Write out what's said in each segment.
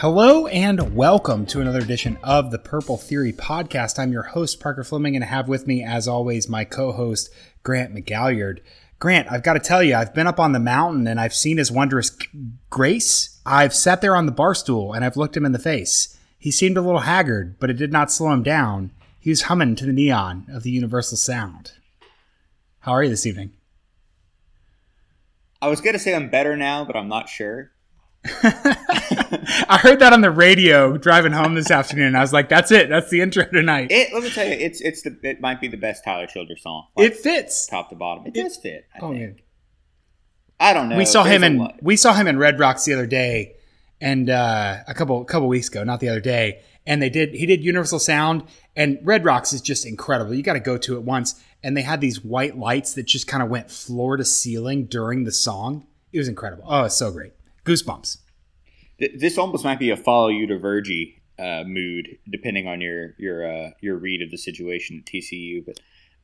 Hello and welcome to another edition of the Purple Theory podcast. I'm your host, Parker Fleming, and I have with me, as always, my co host, Grant McGalliard. Grant, I've got to tell you, I've been up on the mountain and I've seen his wondrous grace. I've sat there on the bar stool and I've looked him in the face. He seemed a little haggard, but it did not slow him down. He was humming to the neon of the universal sound. How are you this evening? I was going to say I'm better now, but I'm not sure. I heard that on the radio driving home this afternoon. I was like, "That's it. That's the intro tonight." It, let me tell you, it's it's the it might be the best Tyler Childers song. Like, it fits top to bottom. It, it does fit. I oh think. man, I don't know. We saw There's him in we saw him in Red Rocks the other day, and uh, a couple couple weeks ago, not the other day. And they did he did Universal Sound, and Red Rocks is just incredible. You got to go to it once. And they had these white lights that just kind of went floor to ceiling during the song. It was incredible. Oh, it's so great. Goosebumps this almost might be a follow you to Virgie uh, mood, depending on your your uh, your read of the situation at TCU. But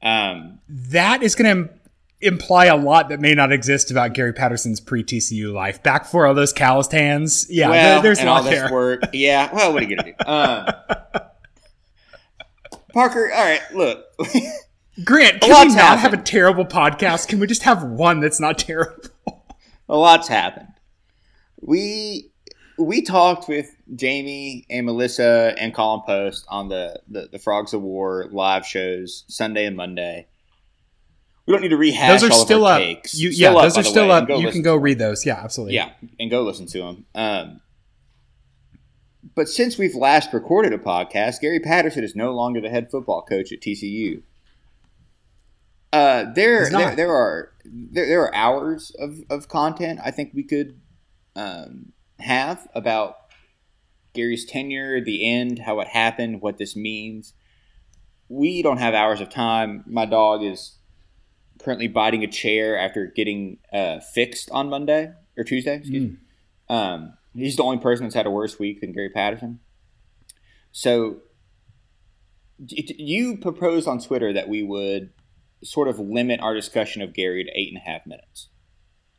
um, that is going to imply a lot that may not exist about Gary Patterson's pre TCU life. Back for all those calloused hands, yeah. Well, there, there's a lot there. Work. Yeah. Well, what are you gonna do? Um, Parker, all right. Look. Grant, can we not happened. have a terrible podcast? Can we just have one that's not terrible? A lot's happened. We we talked with Jamie and Melissa and Colin Post on the, the, the Frogs O' War live shows Sunday and Monday. We don't need to rehash those are still up. You, yeah, up, those are still up. You can go read those. Yeah, absolutely. Yeah, and go listen to them. Um, but since we've last recorded a podcast, Gary Patterson is no longer the head football coach at TCU. Uh, there, there, there, are there, there are hours of, of content I think we could um, have about Gary's tenure, the end, how it happened, what this means. We don't have hours of time. My dog is currently biting a chair after getting uh, fixed on Monday or Tuesday. Excuse mm. me. Um, he's the only person that's had a worse week than Gary Patterson. So you proposed on Twitter that we would sort of limit our discussion of Gary to eight and a half minutes.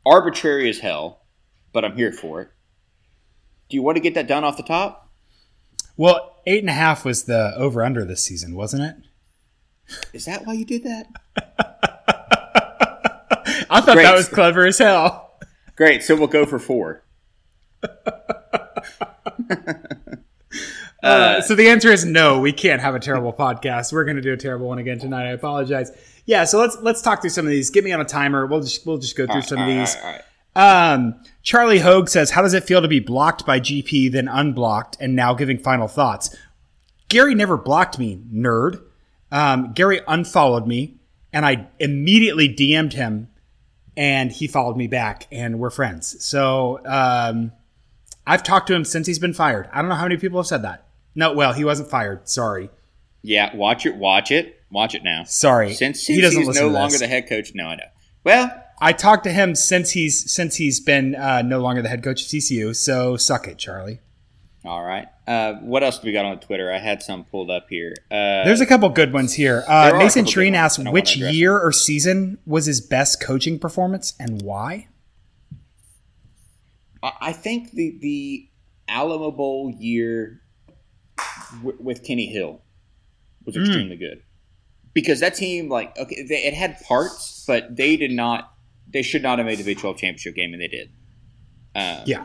Arbitrary as hell, but I'm here for it. Do you want to get that done off the top? Well, eight and a half was the over under this season, wasn't it? Is that why you did that? I thought Great. that was clever as hell. Great. So we'll go for four. Uh, so the answer is no. We can't have a terrible podcast. We're going to do a terrible one again tonight. I apologize. Yeah. So let's let's talk through some of these. Get me on a timer. We'll just we'll just go through some of these. All right, um, Charlie Hogue says, How does it feel to be blocked by GP, then unblocked, and now giving final thoughts? Gary never blocked me, nerd. Um, Gary unfollowed me, and I immediately DM'd him, and he followed me back, and we're friends. So um, I've talked to him since he's been fired. I don't know how many people have said that. No, well, he wasn't fired. Sorry. Yeah, watch it. Watch it. Watch it now. Sorry. Since, since he doesn't he's no longer the head coach. No, I know. Well, I talked to him since he's since he's been uh, no longer the head coach of TCU. So suck it, Charlie. All right. Uh, what else do we got on Twitter? I had some pulled up here. Uh, There's a couple good ones here. Uh, Mason Treen asked which year or season was his best coaching performance and why. I think the the Alamo Bowl year w- with Kenny Hill was hmm. extremely mm. good because that team, like, okay, they, it had parts, but they did not they should not have made the Big 12 championship game, and they did. Um, yeah.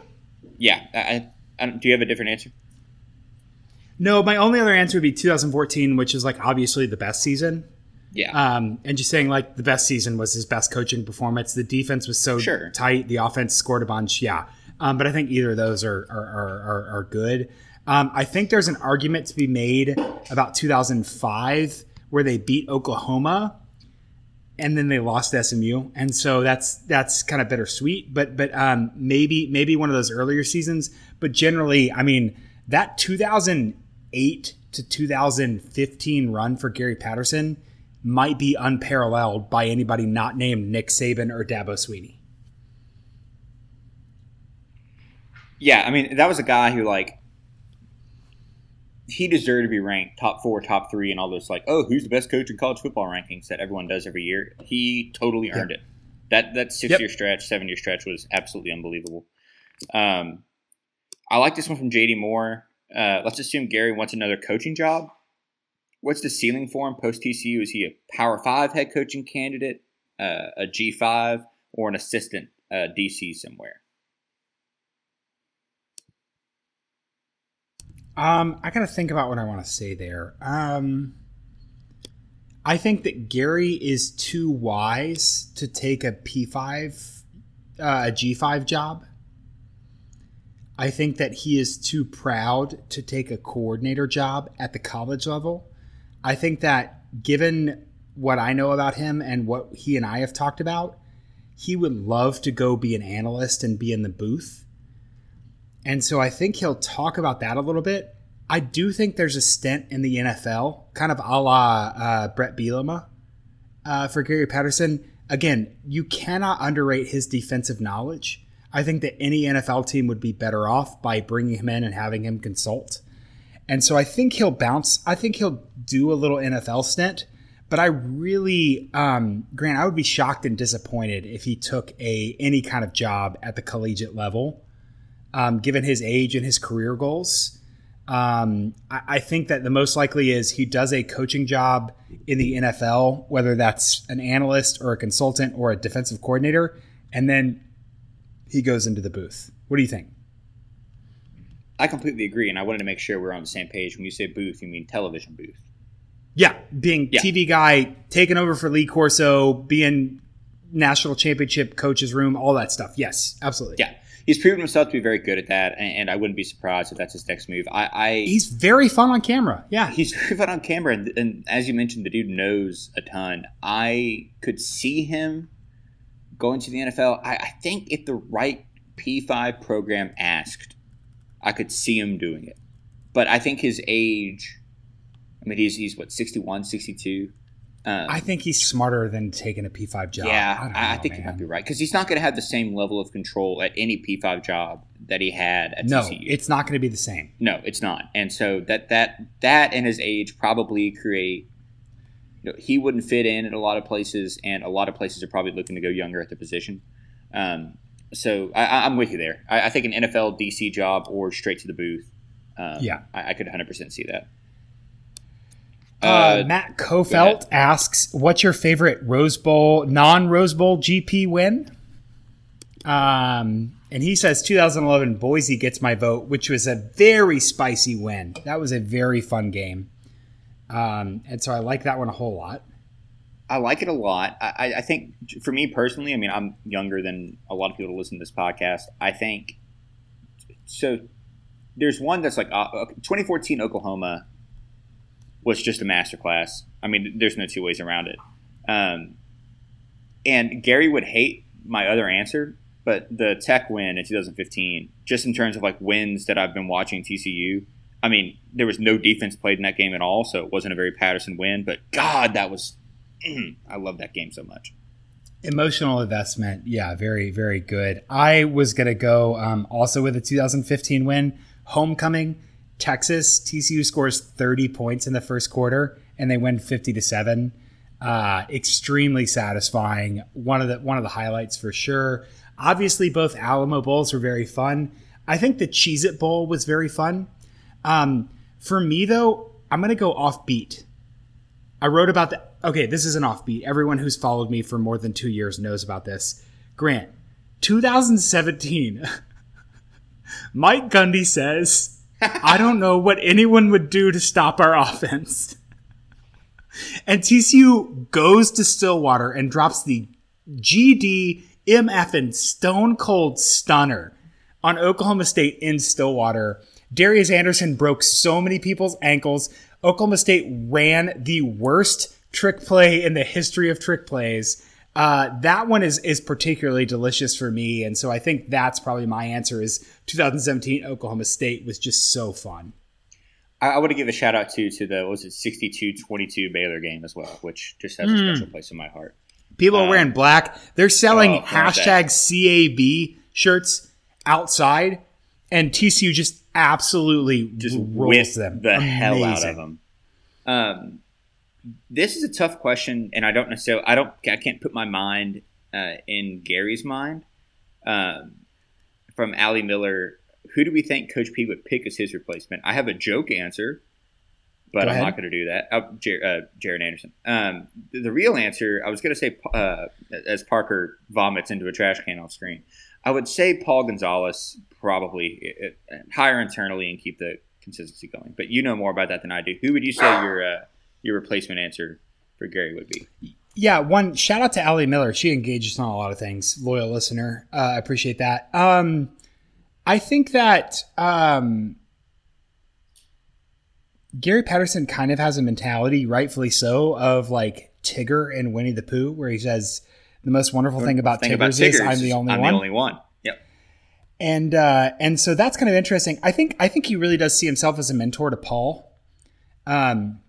Yeah. I, I, do you have a different answer? No, my only other answer would be 2014, which is like obviously the best season. Yeah. Um, and just saying like the best season was his best coaching performance. The defense was so sure. tight. The offense scored a bunch. Yeah. Um, but I think either of those are are, are, are good. Um, I think there's an argument to be made about 2005 where they beat Oklahoma and then they lost SMU, and so that's that's kind of bittersweet. But but um, maybe maybe one of those earlier seasons. But generally, I mean that 2008 to 2015 run for Gary Patterson might be unparalleled by anybody not named Nick Saban or Dabo Swinney. Yeah, I mean that was a guy who like he deserved to be ranked top four, top three, and all those like, oh, who's the best coach in college football rankings that everyone does every year. He totally earned yep. it. That that six yep. year stretch, seven year stretch was absolutely unbelievable. Um, I like this one from JD Moore. Uh, let's assume Gary wants another coaching job. What's the ceiling for him post TCU? Is he a Power Five head coaching candidate, uh, a G five, or an assistant uh, DC somewhere? Um, I gotta think about what I want to say there. Um, I think that Gary is too wise to take a P five, uh, a G five job. I think that he is too proud to take a coordinator job at the college level. I think that given what I know about him and what he and I have talked about, he would love to go be an analyst and be in the booth. And so I think he'll talk about that a little bit. I do think there's a stint in the NFL, kind of a la uh, Bret Bielema uh, for Gary Patterson. Again, you cannot underrate his defensive knowledge. I think that any NFL team would be better off by bringing him in and having him consult. And so I think he'll bounce. I think he'll do a little NFL stint. But I really, um, Grant, I would be shocked and disappointed if he took a any kind of job at the collegiate level, um, given his age and his career goals. Um, I, I, think that the most likely is he does a coaching job in the NFL, whether that's an analyst or a consultant or a defensive coordinator, and then he goes into the booth. What do you think? I completely agree, and I wanted to make sure we're on the same page. When you say booth, you mean television booth. Yeah, being yeah. TV guy, taking over for Lee Corso, being national championship coaches room, all that stuff. Yes, absolutely. Yeah, he's proven himself to be very good at that, and, and I wouldn't be surprised if that's his next move. I, I, he's very fun on camera. Yeah, he's very fun on camera, and, and as you mentioned, the dude knows a ton. I could see him going to the NFL, I, I think if the right P5 program asked, I could see him doing it. But I think his age, I mean, he's, he's what, 61, 62? Um, I think he's smarter than taking a P5 job. Yeah, I, know, I think man. you might be right because he's not going to have the same level of control at any P5 job that he had at no, TCU. it's not going to be the same. No, it's not. And so that that that and his age probably create you know, he wouldn't fit in at a lot of places, and a lot of places are probably looking to go younger at the position. Um, so I, am with you there. I, I, think an NFL DC job or straight to the booth. Um, yeah, I, I, could 100% see that. Uh, uh, Matt Kofelt asks, "What's your favorite Rose Bowl, non-Rose Bowl GP win?" Um, and he says 2011 Boise gets my vote, which was a very spicy win. That was a very fun game. Um, and so I like that one a whole lot. I like it a lot. I, I, think for me personally, I mean, I'm younger than a lot of people who listen to this podcast. I think so. There's one that's like uh, 2014 Oklahoma was just a masterclass. I mean, there's no two ways around it. Um, and Gary would hate my other answer, but the Tech win in 2015, just in terms of like wins that I've been watching TCU, I mean, there was no defense played in that game at all, so it wasn't a very Patterson win. But God, that was I love that game so much. Emotional investment, yeah, very very good. I was gonna go um, also with a 2015 win, homecoming. Texas TCU scores 30 points in the first quarter and they win 50 to seven. Uh, extremely satisfying. One of the one of the highlights for sure. Obviously, both Alamo Bowls were very fun. I think the Cheez It Bowl was very fun. Um, for me, though, I'm to go offbeat. I wrote about the Okay, this is an offbeat. Everyone who's followed me for more than two years knows about this. Grant, 2017, Mike Gundy says, I don't know what anyone would do to stop our offense. And TCU goes to Stillwater and drops the GD MF and Stone Cold Stunner on Oklahoma State in Stillwater Darius Anderson broke so many people's ankles. Oklahoma State ran the worst trick play in the history of trick plays. Uh, that one is is particularly delicious for me, and so I think that's probably my answer. Is 2017 Oklahoma State was just so fun. I, I want to give a shout out to to the was it 62-22 Baylor game as well, which just has mm. a hmm. special place in my heart. People are wearing black. They're selling oh, hashtag CAB shirts outside, and TCU just absolutely just rolls them the Amazing. hell out of them. Um, this is a tough question, and I don't necessarily I don't I can't put my mind uh, in Gary's mind. Um, from Ali Miller, who do we think Coach P would pick as his replacement? I have a joke answer, but Go I'm not going to do that. Oh, Jer- uh, Jared Anderson. Um, the, the, real answer, I was going to say, uh, as Parker vomits into a trash can off screen, I would say Paul Gonzalez probably uh, hire internally and keep the consistency going. But you know more about that than I do. Who would you say your uh, your replacement answer for Gary would be? Yeah, one shout out to Allie Miller. She engages on a lot of things. Loyal listener, uh, I appreciate that. Um, I think that um, Gary Patterson kind of has a mentality, rightfully so, of like Tigger and Winnie the Pooh, where he says the most wonderful thing about, thing Tiggers, about Tiggers is I'm the only I'm one. the only one. Yep. And uh, and so that's kind of interesting. I think I think he really does see himself as a mentor to Paul, um,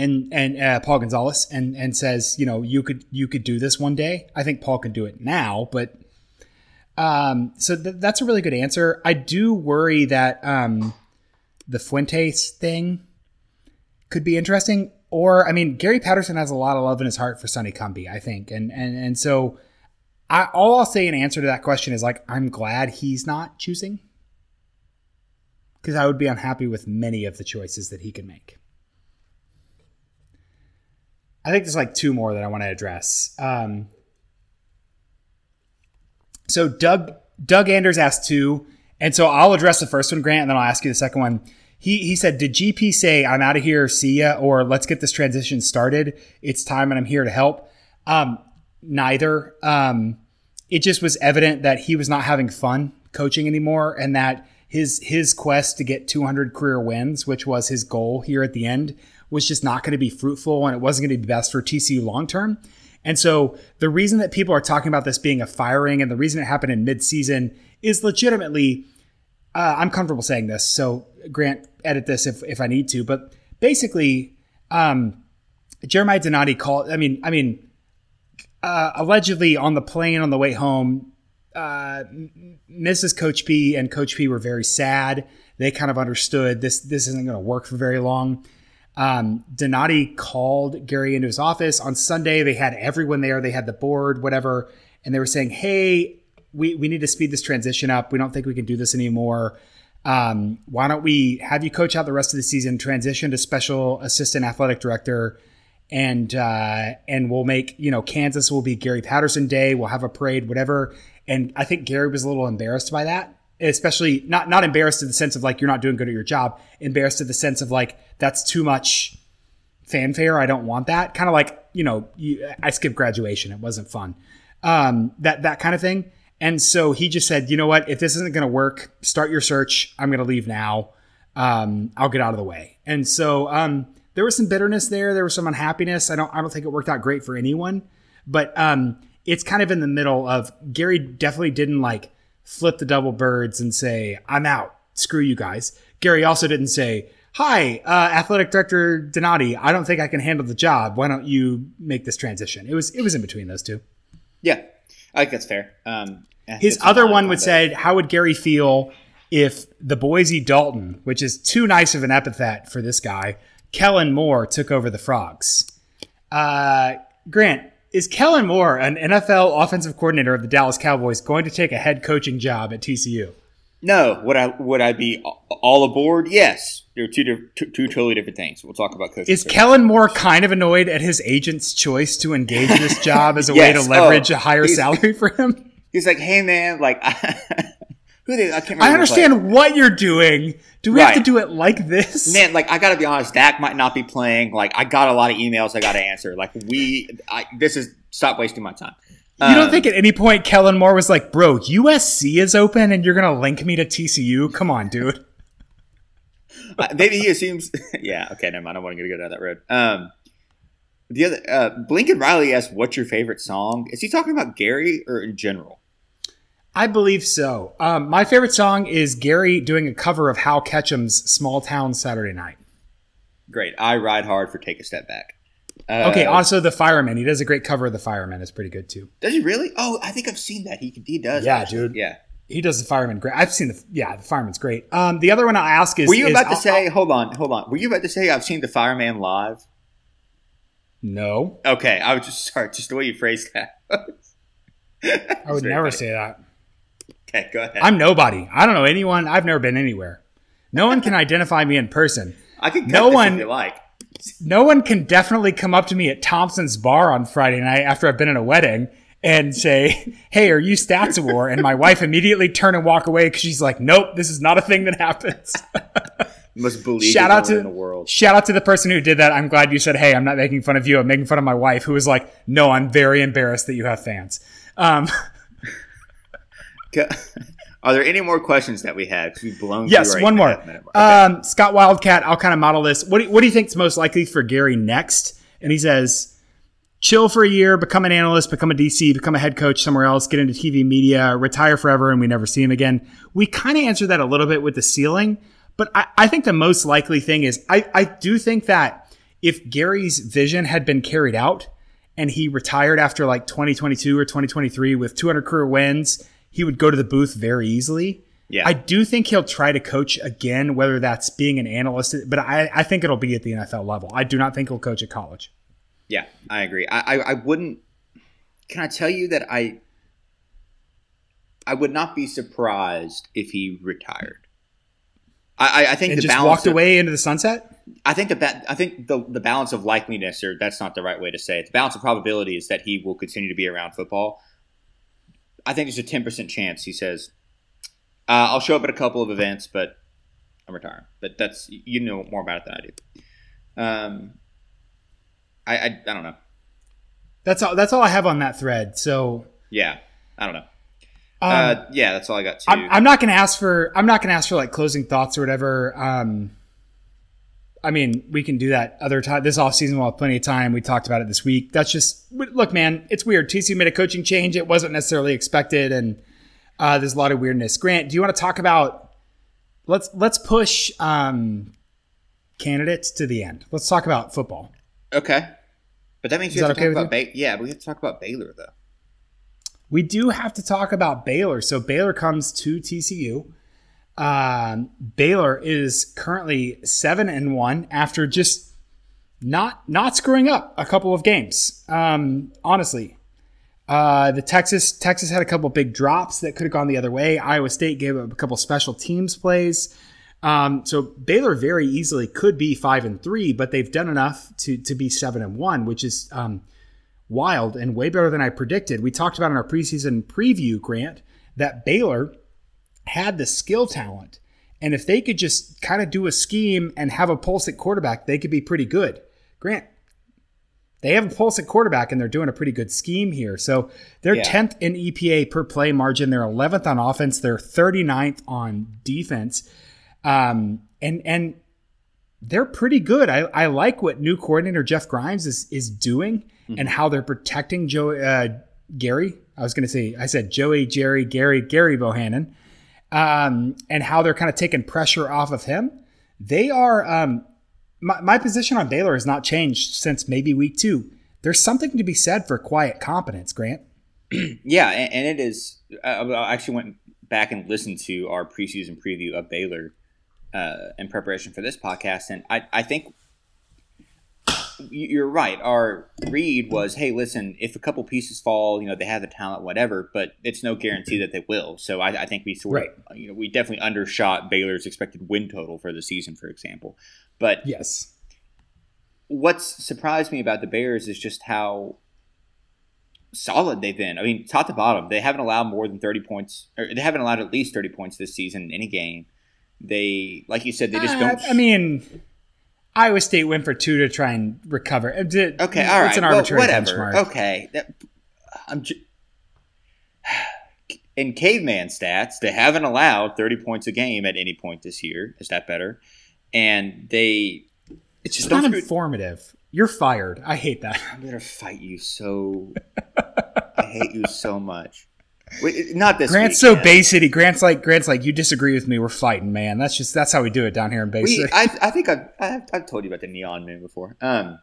and and uh, Paul Gonzalez, and and says, you know, you could you could do this one day. I think Paul can do it now, but um, so th- that's a really good answer. I do worry that um, the Fuentes thing could be interesting. Or, I mean, Gary Patterson has a lot of love in his heart for Sonny Cumbie, I think, and and and so I, all I'll say in answer to that question is like I'm glad he's not choosing because I would be unhappy with many of the choices that he can make. I think there's like two more that I want to address. Um, so Doug Doug Anders asked two, and so I'll address the first one, Grant, and then I'll ask you the second one. He he said, "Did GP say I'm out of here, see ya, or let's get this transition started? It's time, and I'm here to help." Um, neither. Um, it just was evident that he was not having fun coaching anymore, and that his his quest to get 200 career wins, which was his goal here at the end, was just not going to be fruitful, and it wasn't going to be best for TCU long term. And so the reason that people are talking about this being a firing and the reason it happened in midseason is legitimately, uh, I'm comfortable saying this. So Grant, edit this if, if I need to, but basically, um, Jeremiah Donati called, I mean, I mean, uh, allegedly on the plane on the way home, uh, Mrs. Coach P and Coach P were very sad. They kind of understood this, this isn't going to work for very long. Um, Donati called Gary into his office on Sunday. They had everyone there. They had the board, whatever, and they were saying, "Hey, we we need to speed this transition up. We don't think we can do this anymore. Um, why don't we have you coach out the rest of the season, transition to special assistant athletic director, and uh, and we'll make you know Kansas will be Gary Patterson Day. We'll have a parade, whatever." And I think Gary was a little embarrassed by that especially not not embarrassed in the sense of like you're not doing good at your job, embarrassed in the sense of like that's too much fanfare. I don't want that. Kind of like you know, you, I skipped graduation. It wasn't fun. Um, that that kind of thing. And so he just said, you know what? If this isn't going to work, start your search. I'm going to leave now. Um, I'll get out of the way. And so um, there was some bitterness there. There was some unhappiness. I don't I don't think it worked out great for anyone. But um, it's kind of in the middle of Gary definitely didn't like flip the double birds and say, I'm out. Screw you guys. Gary also didn't say, Hi, uh, athletic director Donati. I don't think I can handle the job. Why don't you make this transition? It was it was in between those two. Yeah, I think that's fair. Um, His other one would say, "How would Gary feel if the Boise Dalton, which is too nice of an epithet for this guy, Kellen Moore took over the Frogs?" Uh, Grant, is Kellen Moore, an NFL offensive coordinator of the Dallas Cowboys, going to take a head coaching job at TCU? No. Would I would I be all aboard? Yes. They're two, two, two totally different things. We'll talk about coaching. Is Kellen Moore kind of annoyed at his agent's choice to engage this job as a yes. way to oh, leverage oh, a higher salary for him? He's like, hey man, like who they, I can't. Remember I understand what you're doing. Do we right. have to do it like this? Man, like I gotta be honest, Dak might not be playing. Like I got a lot of emails I gotta answer. Like we, I, this is stop wasting my time. You don't um, think at any point Kellen Moore was like, "Bro, USC is open, and you're gonna link me to TCU? Come on, dude." uh, maybe he assumes. yeah. Okay. Never mind. I don't want to go down that road. Um, the other uh, Blinken Riley asked, "What's your favorite song?" Is he talking about Gary or in general? I believe so. Um, my favorite song is Gary doing a cover of Hal Ketchum's "Small Town Saturday Night." Great. I ride hard for "Take a Step Back." Uh, okay. Also, the Fireman. He does a great cover of the Fireman. It's pretty good too. Does he really? Oh, I think I've seen that. He he does. Yeah, actually. dude. Yeah. He does the fireman great. I've seen the yeah, the fireman's great. Um, the other one I ask is Were you is, about to I'll, say I'll, hold on, hold on. Were you about to say I've seen the fireman live? No. Okay, I was just sorry, just the way you phrased that. I would never funny. say that. Okay, go ahead. I'm nobody. I don't know anyone. I've never been anywhere. No one can identify me in person. I can no one like. No one can definitely come up to me at Thompson's bar on Friday night after I've been in a wedding and say, "Hey, are you Stats of War?" And my wife immediately turn and walk away because she's like, "Nope, this is not a thing that happens." Must believe shout out to the world. Shout out to the person who did that. I'm glad you said, "Hey, I'm not making fun of you. I'm making fun of my wife," who was like, "No, I'm very embarrassed that you have fans." Um, Are there any more questions that we had? We've blown. Yes, right one more. Okay. Um, Scott Wildcat. I'll kind of model this. What do, what do you think is most likely for Gary next? And he says, chill for a year, become an analyst, become a DC, become a head coach somewhere else, get into TV media, retire forever, and we never see him again. We kind of answered that a little bit with the ceiling, but I, I think the most likely thing is I, I do think that if Gary's vision had been carried out and he retired after like 2022 or 2023 with 200 career wins he would go to the booth very easily. Yeah. I do think he'll try to coach again, whether that's being an analyst, but I, I think it'll be at the NFL level. I do not think he'll coach at college. Yeah, I agree. I, I, I wouldn't. Can I tell you that I I would not be surprised if he retired. I, I, think and the just walked of, away into the sunset. I think the I think the the balance of likeliness, or that's not the right way to say it. The balance of probability is that he will continue to be around football. I think there's a 10% chance he says, uh, I'll show up at a couple of events, but I'm retiring. But that's, you know more about it than I do. Um, I, I, I don't know. That's all, that's all I have on that thread. So yeah, I don't know. Um, uh, yeah, that's all I got. Too. I'm, I'm not going to ask for, I'm not going to ask for like closing thoughts or whatever. Um, I mean, we can do that other time. This off season, we'll have plenty of time. We talked about it this week. That's just look, man. It's weird. TCU made a coaching change. It wasn't necessarily expected, and uh, there's a lot of weirdness. Grant, do you want to talk about? Let's let's push um, candidates to the end. Let's talk about football. Okay, but that means we have to okay talk about ba- yeah, we have to talk about Baylor though. We do have to talk about Baylor. So Baylor comes to TCU. Um, Baylor is currently seven and one after just not not screwing up a couple of games. Um, honestly, uh, the Texas Texas had a couple big drops that could have gone the other way. Iowa State gave up a couple special teams plays. Um, so Baylor very easily could be five and three, but they've done enough to to be seven and one, which is um, wild and way better than I predicted. We talked about in our preseason preview, Grant, that Baylor had the skill talent. And if they could just kind of do a scheme and have a pulse at quarterback, they could be pretty good. Grant, they have a pulse at quarterback and they're doing a pretty good scheme here. So they're yeah. 10th in EPA per play margin. They're 11th on offense. They're 39th on defense. Um, and, and they're pretty good. I, I like what new coordinator Jeff Grimes is, is doing mm-hmm. and how they're protecting Joe, uh, Gary. I was going to say, I said Joey, Jerry, Gary, Gary Bohanon um, and how they're kind of taking pressure off of him. They are. Um, my, my position on Baylor has not changed since maybe week two. There's something to be said for quiet competence, Grant. yeah, and, and, it is. I actually went back and listened to our preseason preview of Baylor uh, in preparation for this podcast, and I, I think you're right. Our read was, hey, listen, if a couple pieces fall, you know, they have the talent, whatever, but it's no guarantee that they will. So I, I think we sort right. of, you know, we definitely undershot Baylor's expected win total for the season, for example. But yes, what's surprised me about the Bears is just how solid they've been. I mean, top to bottom, they haven't allowed more than 30 points, or they haven't allowed at least 30 points this season in any game. They, like you said, they just uh, don't. I mean, Iowa State went for two to try and recover. okay, all right. It's an arbitrary well, whatever. benchmark. Okay, that, I'm in caveman stats, they haven't allowed 30 points a game at any point this year. Is that better? And they it's just not informative. You're fired. I hate that. I'm gonna fight you so. I hate you so much. Not this. Grant's week, so Bay City. Grant's like Grant's like you disagree with me. We're fighting, man. That's just that's how we do it down here in Bay City. I, I think I've, I've, I've told you about the neon moon before. Um.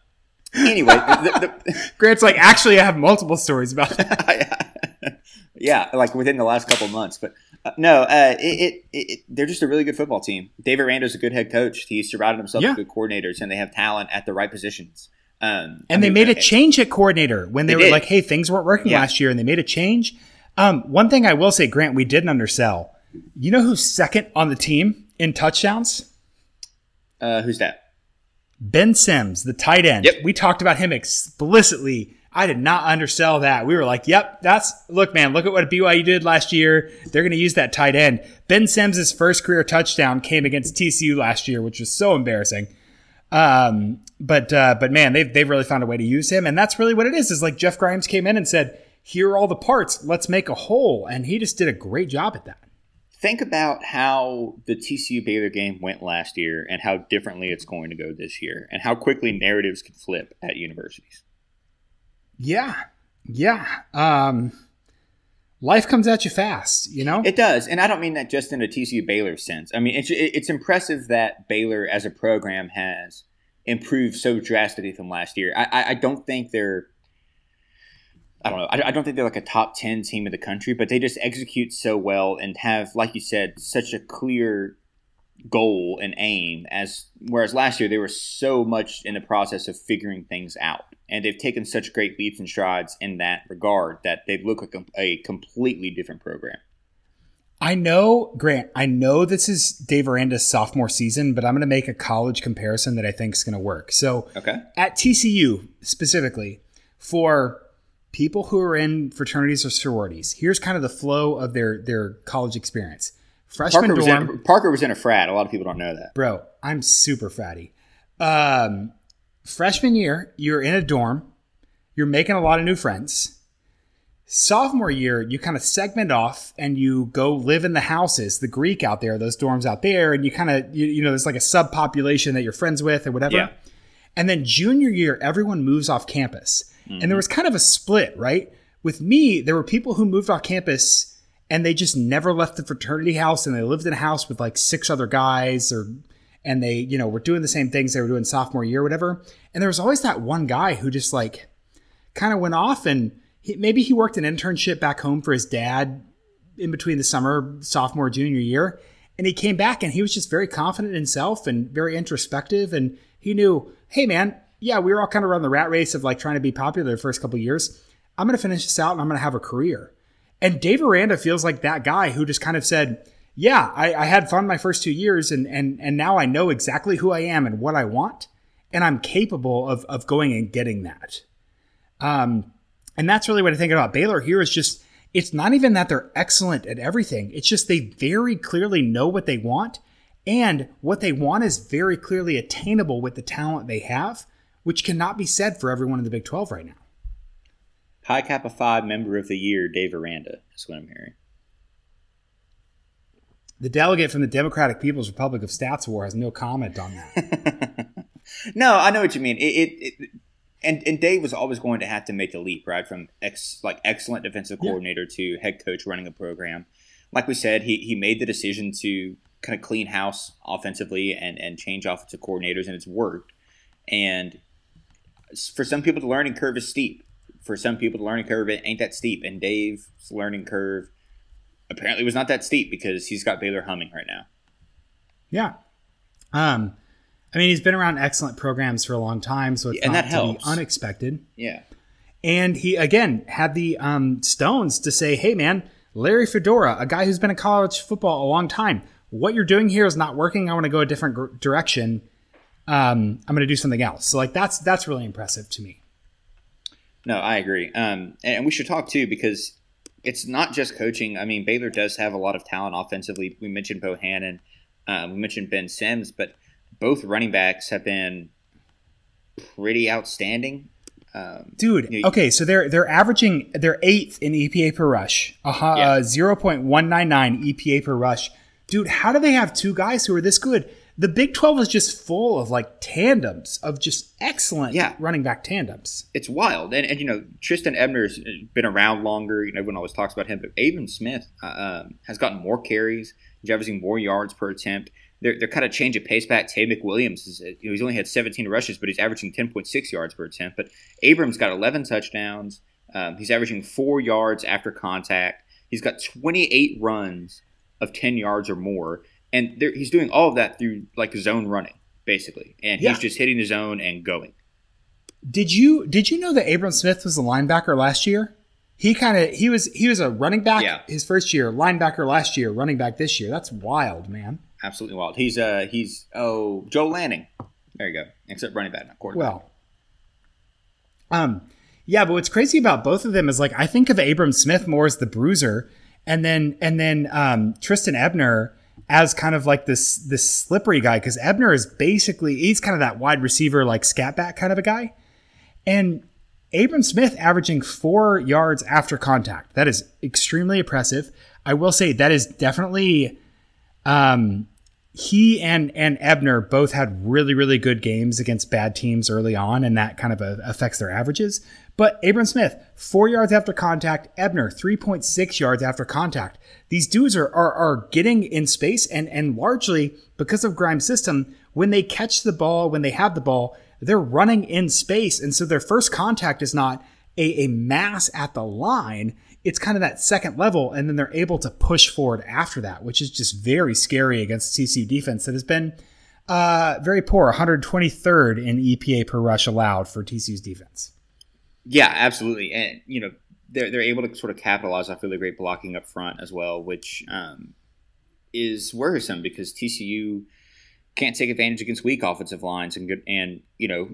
Anyway, the, the, Grant's like actually I have multiple stories about that. yeah, like within the last couple months, but uh, no, uh, it, it, it, they're just a really good football team. David Aranda's a good head coach. He's surrounded himself yeah. with good coordinators, and they have talent at the right positions. Um, and I mean, they made a change at coordinator when they, they were did. like, "Hey, things weren't working yeah. last year," and they made a change Um, one thing I will say, Grant, we didn't undersell. You know who's second on the team in touchdowns? Uh, who's that? Ben Sims, the tight end. Yep. We talked about him explicitly. I did not undersell that. We were like, yep, that's, look, man, look at what BYU did last year. They're going to use that tight end. Ben Sims' first career touchdown came against TCU last year, which was so embarrassing. Um, but, uh, but man, they've, they've really found a way to use him. And that's really what it is, is like Jeff Grimes came in and said, here are all the parts. Let's make a whole. And he just did a great job at that think about how the TCU Baylor game went last year and how differently it's going to go this year and how quickly narratives can flip at universities. Yeah. Yeah. Um, life comes at you fast, you know? It does. And I don't mean that just in a TCU Baylor sense. I mean, it's, it's impressive that Baylor as a program has improved so drastically from last year. I, I don't think they're I don't know. I, I, don't think they're like a top 10 team in the country, but they just execute so well and have, like you said, such a clear goal and aim as whereas last year they were so much in the process of figuring things out and they've taken such great leaps and strides in that regard that they look like a, a completely different program I know, Grant, I know this is Dave Aranda's sophomore season, but I'm going to make a college comparison that I think is going to work. So, okay. at TCU specifically, for people who are in fraternities or sororities. Here's kind of the flow of their their college experience. Freshman Parker dorm. Was in, Parker was in a frat. A lot of people don't know that. Bro, I'm super fratty. Um, freshman year, you're in a dorm. You're making a lot of new friends. Sophomore year, you kind of segment off and you go live in the houses, the Greek out there, those dorms out there, and you kind of, you, you know, there's like a subpopulation that you're friends with or whatever. Yeah. And then junior year, everyone moves off campus. Mm-hmm. And there was kind of a split, right? With me, there were people who moved off campus and they just never left the fraternity house and they lived in a house with like six other guys or and they, you know, were doing the same things they were doing sophomore year or whatever. And there was always that one guy who just like kind of went off and he, maybe he worked an internship back home for his dad in between the summer, sophomore, junior year. And he came back and he was just very confident in himself and very introspective. And he knew, hey, man, yeah, we were all kind of around the rat race of like trying to be popular the first couple years. I'm going to finish this out and I'm going to have a career. And Dave Aranda feels like that guy who just kind of said, yeah, I, I, had fun my first two years and, and, and now I know exactly who I am and what I want. And I'm capable of, of going and getting that. Um, and that's really what I think about Baylor here is just, it's not even that they're excellent at everything. It's just they very clearly know what they want. And what they want is very clearly attainable with the talent they have which cannot be said for everyone in the Big 12 right now. Pi Kappa Phi Member of the Year, Dave Aranda, is what I'm hearing. The delegate from the Democratic People's Republic of Stats War has no comment on that. no, I know what you mean. It, it, it, and and Dave was always going to have to make the leap, right, from ex, like excellent defensive coordinator yeah. to head coach running a program. Like we said, he he made the decision to kind of clean house offensively and and change offensive coordinators, and it's worked. And for some people, the learning curve is steep. For some people, the learning curve it ain't that steep. And Dave's learning curve apparently was not that steep because he's got Baylor humming right now. Yeah. Um, I mean, he's been around excellent programs for a long time, so it's yeah, not to helps. be unexpected. Yeah. And he again had the um, stones to say, "Hey, man, Larry Fedora, a guy who's been in college football a long time, what you're doing here is not working. I want to go a different gr- direction." Um, I'm going to do something else. So like that's that's really impressive to me. No, I agree. Um, and we should talk too because it's not just coaching. I mean, Baylor does have a lot of talent offensively. We mentioned Bohanon, um, we mentioned Ben Sims, but both running backs have been pretty outstanding. Um, Dude, you know, okay, so they're they're averaging they're eighth in EPA per rush, uh, yeah. uh, zero point one nine nine EPA per rush. Dude, how do they have two guys who are this good? The Big 12 is just full of like tandems of just excellent yeah. running back tandems. It's wild. And, and, you know, Trestan Ebner's been around longer. You know, everyone always talks about him, but Abram Smith uh, um, has gotten more carries, averaging more yards per attempt. They're, they're kind of change of pace back. Tay McWilliams, is, you know, he's only had 17 rushes, but he's averaging 10.6 yards per attempt. But Abrams got 11 touchdowns. Um, he's averaging four yards after contact. He's got 28 runs of 10 yards or more and he's doing all of that through like zone running basically, and he's yeah. just hitting the zone and going. Did you did you know that Abram Smith was a linebacker last year? he kind of he was he was a running back yeah. his first year, linebacker last year, running back this year. That's wild, man. Absolutely wild. He's uh he's oh Joe Lanning. There you go. Except running back, not quarterback. Well, um, yeah, but what's crazy about both of them is like I think of Abram Smith more as the bruiser, and then and then um, Trestan Ebner as kind of like this this slippery guy because Ebner is basically he's kind of that wide receiver like scat back kind of a guy, and Abram Smith averaging four yards after contact. That is extremely impressive. I will say that is definitely um, he and and Ebner both had really really good games against bad teams early on, and that kind of a, affects their averages. But Abram Smith, four yards after contact. Ebner, three point six yards after contact. These dudes are, are are getting in space, and and largely because of Grimes' system, when they catch the ball, when they have the ball, they're running in space. And so their first contact is not a, a mass at the line. It's kind of that second level, and then they're able to push forward after that, which is just very scary against TCU defense that has been uh, very poor, 123rd in EPA per rush allowed for TCU's defense. Yeah, absolutely, and you know they're they're able to sort of capitalize off really great blocking up front as well, which um, is worrisome because TCU can't take advantage against weak offensive lines and good and you know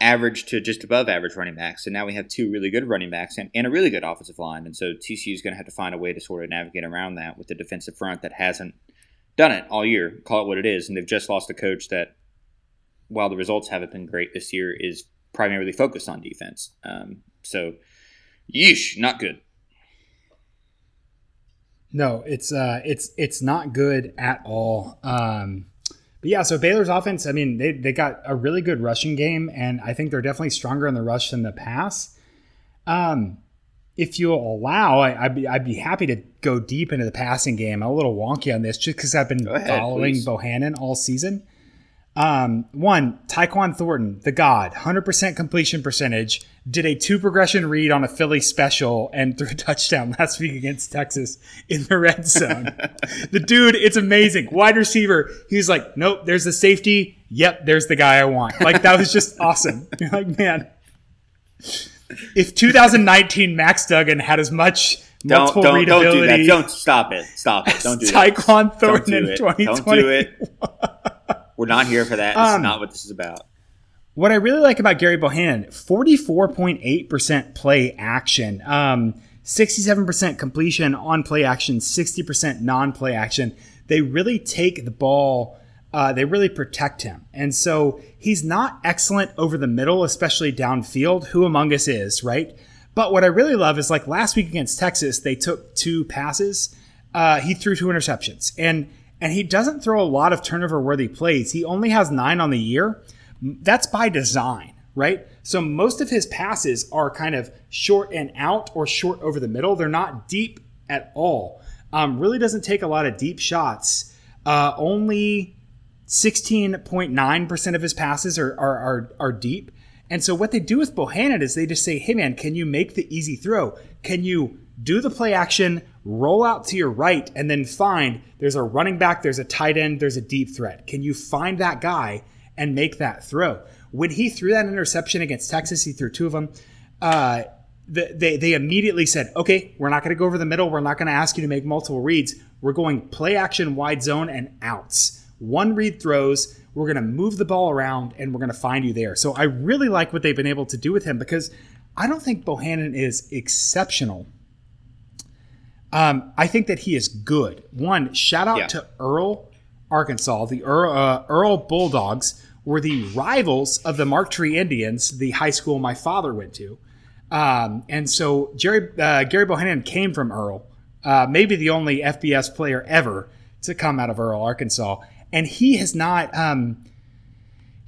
average to just above average running backs. And now we have two really good running backs and, and a really good offensive line. And so TCU is going to have to find a way to sort of navigate around that with the defensive front that hasn't done it all year. Call it what it is. And they've just lost a coach that, while the results haven't been great this year, is primarily focused on defense. Um, so, yeesh, not good. No, it's uh, it's it's not good at all. Um, but yeah, so Baylor's offense, I mean, they, they got a really good rushing game, and I think they're definitely stronger in the rush than the pass. Um, if you allow, I, would be I'd be happy to go deep into the passing game. I'm a little wonky on this just because I've been ahead, following please. Bohanon all season. Um, one, Tyquan Thornton, the god, 100% completion percentage, did a two progression read on a Philly special and threw a touchdown last week against Texas in the red zone. the dude, it's amazing. Wide receiver, he's like, nope, there's the safety. Yep, there's the guy I want. Like, that was just awesome. You're like, man, if 2019 Max Duggan had as much multiple don't, don't, readability. Don't do that. Don't stop it. Stop it. Don't do. Tyquan Thornton in 2020. Don't do it. We're not here for that. This um, not what this is about. What I really like about Gary Bohan, 44.8% play action, um, 67% completion on play action, 60% non play action. They really take the ball, uh, they really protect him. And so he's not excellent over the middle, especially downfield. Who among us is, right? But what I really love is like last week against Texas, they took two passes. Uh, he threw two interceptions. And and he doesn't throw a lot of turnover worthy plays. He only has nine on the year. That's by design, right? So most of his passes are kind of short and out or short over the middle. They're not deep at all. Um, really doesn't take a lot of deep shots. Uh, only 16.9% of his passes are, are, are, are deep. And so what they do with Bohanon is they just say, hey man, can you make the easy throw? Can you do the play action, roll out to your right, and then find there's a running back, there's a tight end, there's a deep threat. Can you find that guy and make that throw? When he threw that interception against Texas, he threw two of them. Uh, they, they immediately said, okay, we're not going to go over the middle. We're not going to ask you to make multiple reads. We're going play action, wide zone, and outs. One read throws. We're going to move the ball around and we're going to find you there. So I really like what they've been able to do with him because I don't think Bohanon is exceptional um, I think that he is good. One, shout out yeah. to Earle, Arkansas. The Earle, uh, Earle Bulldogs were the rivals of the Marked Tree Indians, the high school my father went to. Um, and so Jerry uh, Gerry Bohanon came from Earle, uh, maybe the only FBS player ever to come out of Earle, Arkansas. And he has not, um,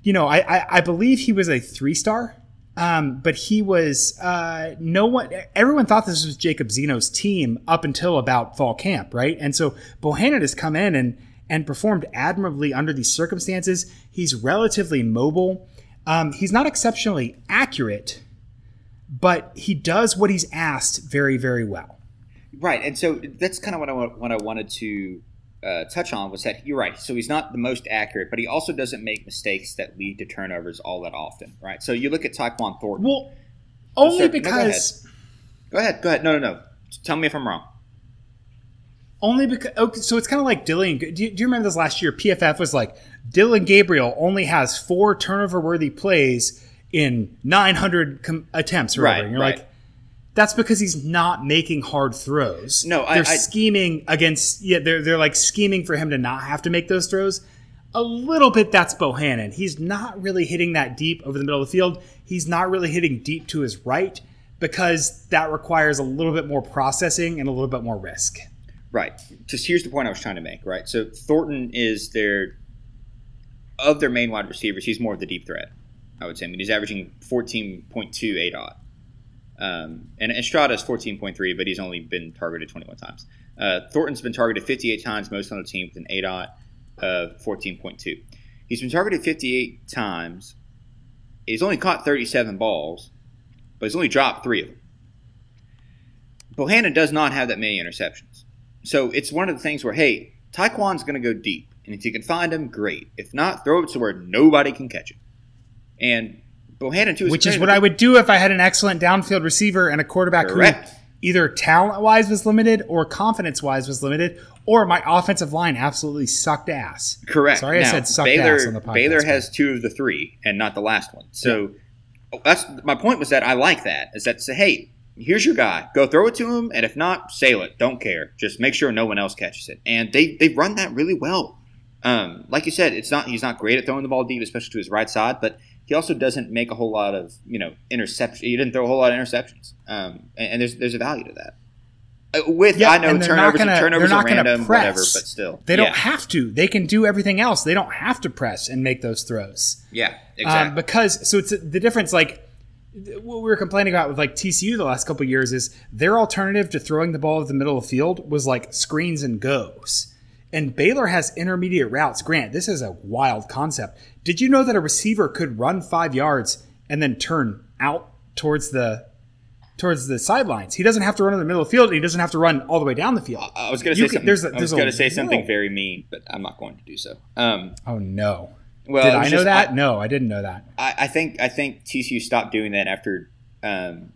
you know, I, I, I believe he was a three star um, but he was uh, no one. Everyone thought this was Jacob Zeno's team up until about fall camp, right? And so Bohanon has come in and and performed admirably under these circumstances. He's relatively mobile. Um, he's not exceptionally accurate, but he does what he's asked very, very well. Right, and so that's kind of what I what I wanted to uh, touch on was that you're right. So he's not the most accurate, but he also doesn't make mistakes that lead to turnovers all that often, right? So you look at Tyquan Thornton. Well, only because. Go ahead. Go ahead. No, no, no. Tell me if I'm wrong. Only because okay, so it's kind of like Dillon. Do you, do you remember this last year? PFF was like Dillon Gabriel only has four turnover worthy plays in 900 com- attempts. Or right. And you're right. like, that's because he's not making hard throws. No, they're I, scheming against. Yeah, they're they're like scheming for him to not have to make those throws. A little bit. That's Bohanon. He's not really hitting that deep over the middle of the field. He's not really hitting deep to his right because that requires a little bit more processing and a little bit more risk. Right. Just here's the point I was trying to make. Right. So Thornton is their of their main wide receivers. He's more of the deep threat. I would say. I mean, he's averaging 14.2 ADOT. Um, and Estrada is 14.3, but he's only been targeted 21 times. Uh, Thornton's been targeted 58 times, most on the team with an ADOT of 14.2. He's been targeted 58 times. He's only caught 37 balls, but he's only dropped three of them. Bohanon does not have that many interceptions. So it's one of the things where, hey, Tyquan's going to go deep. And if you can find him, great. If not, throw it to where nobody can catch it. And Bohanon, too, which is what I would do if I had an excellent downfield receiver and a quarterback Correct. who either talent wise was limited or confidence wise was limited, or my offensive line absolutely sucked ass. Correct. Sorry, now, I said sucked Baylor, ass on the podcast. Baylor has two of the three, and not the last one. So yeah. that's my point. Was that I like that is that say, hey, here's your guy. Go throw it to him, and if not, sail it. Don't care. Just make sure no one else catches it. And they they run that really well. Um, like you said, it's not he's not great at throwing the ball deep, especially to his right side, but he also doesn't make a whole lot of you know interception. He didn't throw a whole lot of interceptions, um, and, and, there's there's a value to that. Uh, with yeah, I know turnovers, gonna, turnovers are random, press. whatever, but still, they don't yeah. have to. They can do everything else. They don't have to press and make those throws. Yeah, um, exactly. Um, because so it's the difference. Like what we were complaining about with like TCU the last couple years is their alternative to throwing the ball at the middle of the field was like screens and goes. And Baylor has intermediate routes. Grant, this is a wild concept. Did you know that a receiver could run five yards and then turn out towards the towards the sidelines? He doesn't have to run in the middle of the field. he doesn't have to run all the way down the field. I was going to say something. There's a, there's I was going to say something very mean, but I'm not going to do so. Um, oh no! Well, did I know just, that? I, no, I didn't know that. I, I, think I think TCU stopped doing that after um,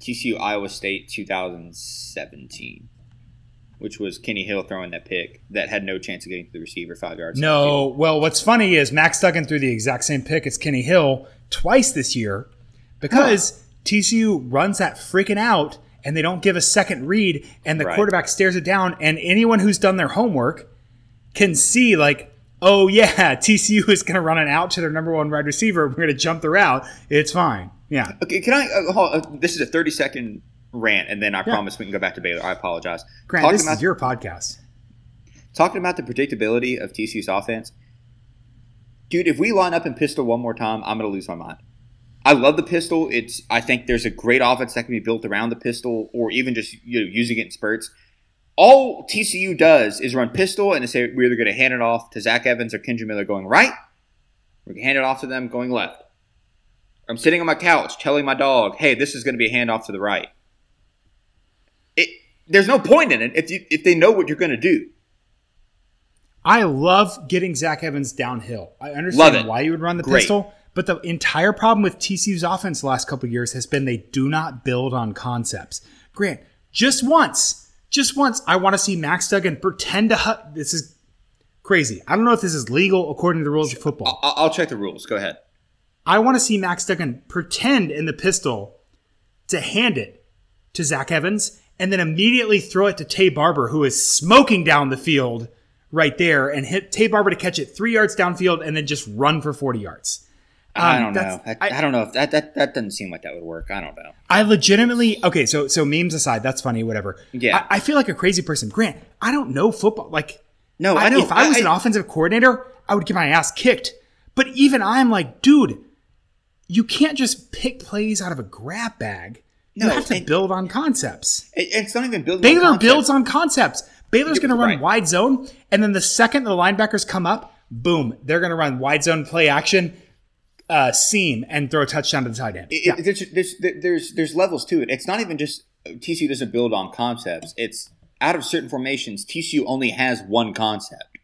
TCU Iowa State 2017, which was Kenny Hill throwing that pick that had no chance of getting to the receiver five yards. No, well, what's funny is Max Duggan threw the exact same pick as Kenny Hill twice this year because huh. TCU runs that freaking out and they don't give a second read and the right. quarterback stares it down and anyone who's done their homework can see like oh yeah, TCU is going to run an out to their number one wide receiver. We're going to jump the route. It's fine. Yeah. Okay. Can I? Uh, uh, this is a thirty second rant, and then I yeah. promise we can go back to Baylor. I apologize. Grant, Talking this about, is your podcast. Talking about the predictability of TCU's offense, dude. If we line up in pistol one more time, I'm going to lose my mind. I love the pistol. It's I think there's a great offense that can be built around the pistol, or even just you know using it in spurts all TCU does is run pistol and they say we're either going to hand it off to Zach Evans or Kendre Miller going right. We're going to hand it off to them going left. I'm sitting on my couch telling my dog, hey, this is going to be a handoff to the right. There's no point in it if, you, if they know what you're going to do. I love getting Zach Evans downhill. I understand why you would run the Great. pistol, but the entire problem with TCU's offense the last couple years has been they do not build on concepts. Grant, just once just once, I want to see Max Duggan pretend to. Hu- this is crazy. I don't know if this is legal according to the rules of football. I'll, I'll check the rules. Go ahead. I want to see Max Duggan pretend in the pistol to hand it to Zach Evans and then immediately throw it to Taye Barber, who is smoking down the field right there, and hit Taye Barber to catch it three yards downfield and then just run for 40 yards. Um, I don't know. I, I, I, don't know if that, that that doesn't seem like that would work. I don't know. I legitimately okay. So so memes aside, that's funny. Whatever. Yeah. I, I feel like a crazy person. Grant, I don't know football. Like no, I, know. If I was an offensive coordinator, I would get my ass kicked. But even I'm like, dude, you can't just pick plays out of a grab bag. No, you have to build on concepts. It's not even building. Baylor on builds on concepts. Baylor's going to run right. wide zone, and then the second the linebackers come up, boom, they're going to run wide zone play action uh, seam and throw a touchdown to the tight end. It, yeah. there's, there's, there's, there's levels to it. It's not even just TCU doesn't build on concepts. It's out of certain formations, TCU only has one concept.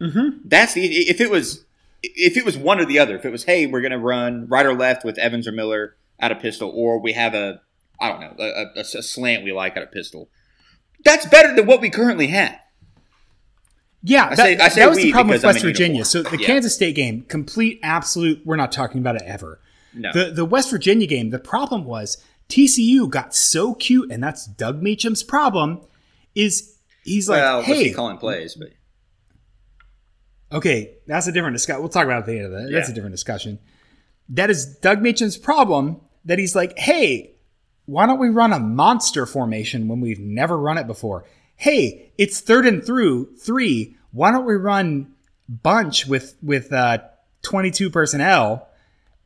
Mm-hmm. That's the if it was if it was one or the other. If it was hey, we're going to run right or left with Evans or Miller out of pistol, or we have a I don't know, a, a, a slant we like at a pistol. That's better than what we currently have. Yeah, that, say, that was the problem with West Virginia. So the yeah. Kansas State game, complete, absolute. We're not talking about it ever. No. The the West Virginia game, the problem was TCU got so cute, and that's Doug Meacham's problem. Is he's like, well, hey, he calling plays, but okay, that's a different discussion. We'll talk about it at the end of that. Yeah. That's a different discussion. That is Doug Meacham's problem. That he's like, hey, why don't we run a monster formation when we've never run it before? Hey, it's third and through three. Why don't we run bunch with with uh, 22 personnel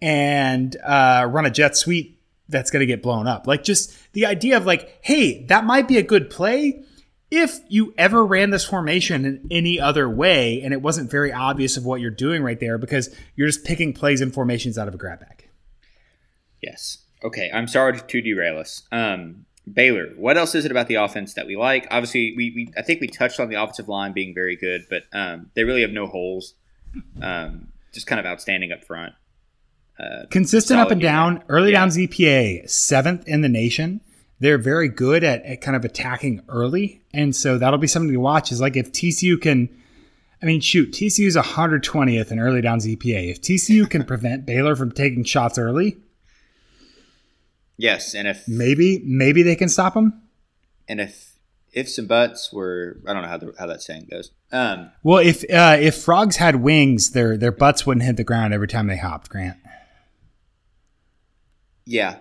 and uh, run a jet sweep that's going to get blown up? Like just the idea of like, hey, that might be a good play if you ever ran this formation in any other way and it wasn't very obvious of what you're doing right there because you're just picking plays and formations out of a grab bag. Yes. Okay, I'm sorry to derail us. Um, Baylor, what else is it about the offense that we like? Obviously, we, we I think we touched on the offensive line being very good, but um, they really have no holes. Um, just kind of outstanding up front. Uh, Consistent up and down. Early yeah. downs EPA seventh in the nation. They're very good at, at kind of attacking early, and so that'll be something to watch. Is like if TCU can. I mean, shoot, TCU's 120th in early downs EPA. If TCU can prevent Baylor from taking shots early, Yes, and if maybe maybe they can stop them. And if if some buts were, I don't know how the, how that saying goes. Um, well, if uh, if frogs had wings, their their butts wouldn't hit the ground every time they hopped. Grant. Yeah.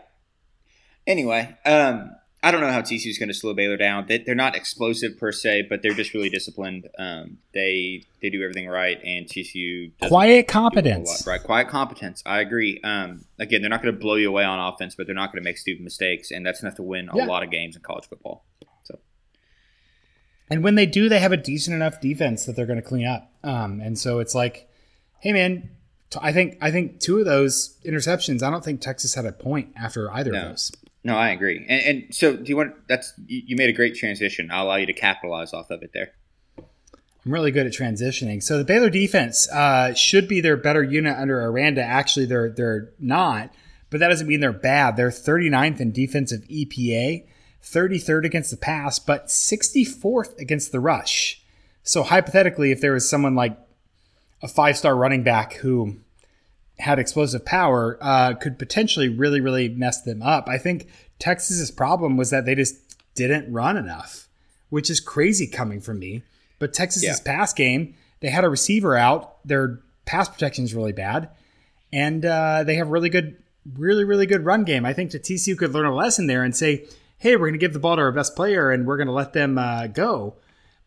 Anyway, um, I don't know how TCU is going to slow Baylor down. They, are not explosive per se, but they're just really disciplined. Um, they they do everything right, and TCU quiet competence, lot, right? Quiet competence. I agree. Um, again, they're not going to blow you away on offense, but they're not going to make stupid mistakes, and that's enough to win a yeah. lot of games in college football. So, and when they do, they have a decent enough defense that they're going to clean up. Um, and so it's like, hey man, I think I think two of those interceptions. I don't think Texas had a point after either no. of those. No, I agree. And, and, so, do you want? That's you made a great transition. I'll allow you to capitalize off of it there. I'm really good at transitioning. So the Baylor defense uh, should be their better unit under Aranda. Actually, they're they're not, but that doesn't mean they're bad. They're 39th in defensive EPA, 33rd against the pass, but 64th against the rush. So hypothetically, if there was someone like a five star running back who had explosive power uh, could potentially really, really mess them up. I think Texas's problem was that they just didn't run enough, which is crazy coming from me. But Texas's yeah. pass game, they had a receiver out. Their pass protection is really bad, and uh, they have really good, really, really good run game. I think the TCU could learn a lesson there and say, "Hey, we're going to give the ball to our best player, and we're going to let them uh, go."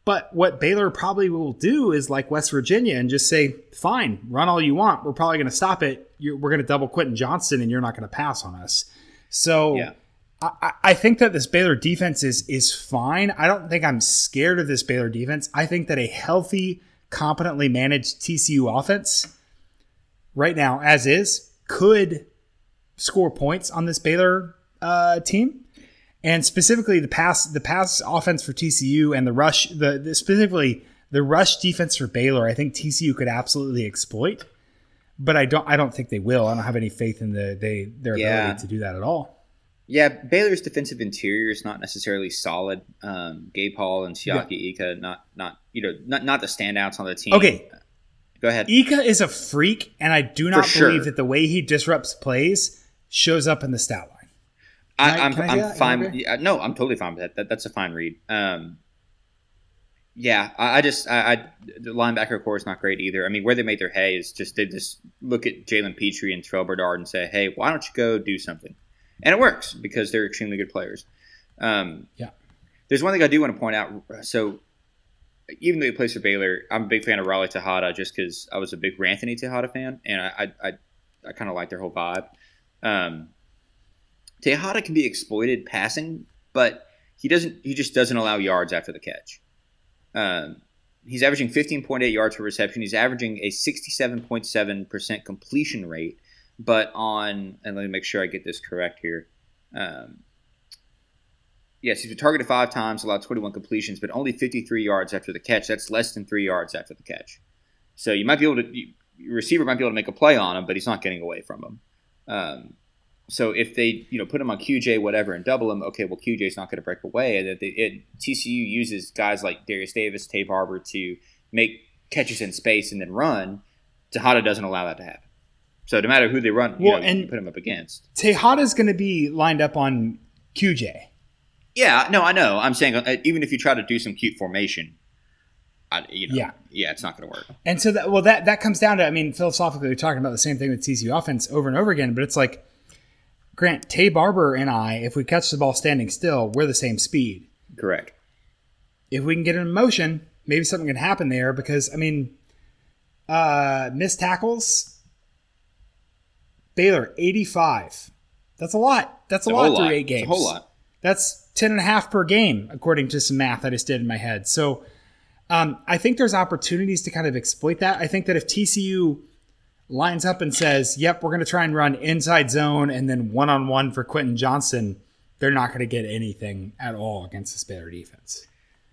But what Baylor probably will do is like West Virginia and just say, fine, run all you want. We're probably going to stop it. You're, we're going to double Quentin Johnston and you're not going to pass on us. So yeah. I, I, think that this Baylor defense is, is fine. I don't think I'm scared of this Baylor defense. I think that a healthy, competently managed TCU offense right now, as is, could score points on this Baylor uh, team and specifically the pass the pass offense for TCU and the rush the, the, specifically the rush defense for Baylor I think TCU could absolutely exploit but I don't I don't think they will. I don't have any faith in the they their yeah. ability to do that at all. Yeah Baylor's defensive interior is not necessarily solid. Um, Gabe Hall and Siaki yeah. Ika not not you know not not the standouts on the team. Okay. Go ahead. Ika is a freak and I do not for believe sure. that the way he disrupts plays shows up in the stat line I, am I'm, I'm fine. Yeah, no, I'm totally fine with that. that that's a fine read. Um, yeah, I, I just I, I, the linebacker core is not great either. I mean, where they made their hay is just they just look at Jalen Pitre and Terrell Bernard and say, "Hey, why don't you go do something?" And it works because they're extremely good players. Um, yeah. There's one thing I do want to point out. So, even though he plays for Baylor, I'm a big fan of Raleigh Texada just because I was a big Ranthony Texada fan, and I I, I, I kind of like their whole vibe. Um, Texada can be exploited passing, but he doesn't. He just doesn't allow yards after the catch. Um, he's averaging 15.8 yards per reception. He's averaging a 67.7 percent completion rate. But on and let me make sure I get this correct here. Um, yes, he's been targeted five times, allowed 21 completions, but only 53 yards after the catch. That's less than three yards after the catch. So you might be able to, you, your receiver might be able to make a play on him, but he's not getting away from him. Um, So if they you know put him on QJ whatever and double him, okay, well QJ's not going to break away, and that it, TCU uses guys like Darius Davis, Taye Barber to make catches in space and then run. Texada doesn't allow that to happen. So no matter who they run, well, know, and put him up against. Texada's going to be lined up on QJ. Yeah, no, I know. I'm saying uh, even if you try to do some cute formation, I, you know, yeah, yeah, it's not going to work. And so that well, that that comes down to I mean, philosophically, we're talking about the same thing with TCU offense over and over again, but it's like Grant Taye Barber and I, if we catch the ball standing still, we're the same speed. Correct. If we can get in motion, maybe something can happen there because I mean, uh, missed tackles. Baylor 85. That's a lot. That's a, a lot through lot. eight games. It's a whole lot. That's 10 and a half per game, according to some math I just did in my head. So um, I think there's opportunities to kind of exploit that. I think that if TCU lines up and says, yep, we're going to try and run inside zone and then one on one for Quentin Johnston, they're not going to get anything at all against this Baylor defense.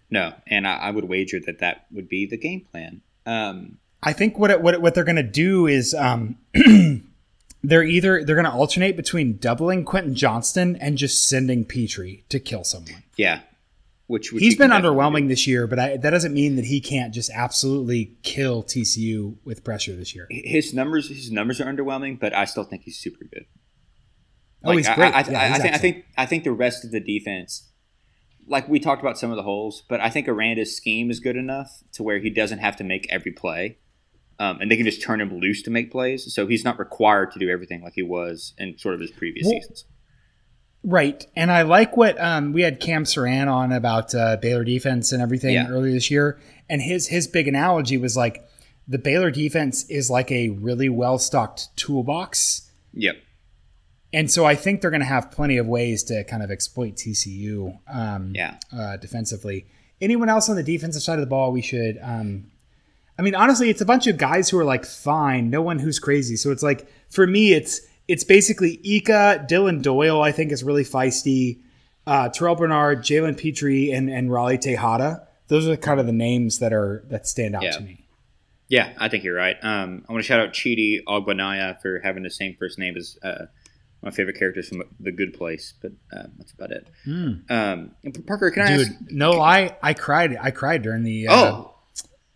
No, and I, I, would wager that that would be the game plan. Um, I think what it, what it, what they're going to do is um, they're either they're going to alternate between doubling Quentin Johnston and just sending Pitre to kill someone. Yeah, which, which he's been underwhelming this year, but I, that doesn't mean that he can't just absolutely kill TCU with pressure this year. His numbers, his numbers are underwhelming, but I still think he's super good. Like, oh, he's great. I, I, yeah, I, I think, I think I think the rest of the defense, like we talked about some of the holes, but I think Aranda's scheme is good enough to where he doesn't have to make every play. Um, and they can just turn him loose to make plays. So he's not required to do everything like he was in sort of his previous well, seasons. Right. And I like what um, we had Cam Saran on about uh, Baylor defense and everything yeah. earlier this year. And his his big analogy was like the Baylor defense is like a really well stocked toolbox. Yep. And so I think they're going to have plenty of ways to kind of exploit TCU. Um, yeah. Uh, defensively. Anyone else on the defensive side of the ball we should? Um, I mean, honestly, it's a bunch of guys who are like fine. No one who's crazy. So it's like for me, it's it's basically Ika, Dillon Doyle, I think is really feisty. Uh, Terrell Bernard, Jalen Pitre, and and Raleigh Texada. Those are kind of the names that are that stand out yeah. to me. Yeah, I think you're right. Um, I want to shout out Chidi Ogbanaya for having the same first name as uh, my favorite characters from The Good Place, but uh, that's about it. Mm. Um, Parker, can I ask? No, I I cried. I cried during the. Uh, oh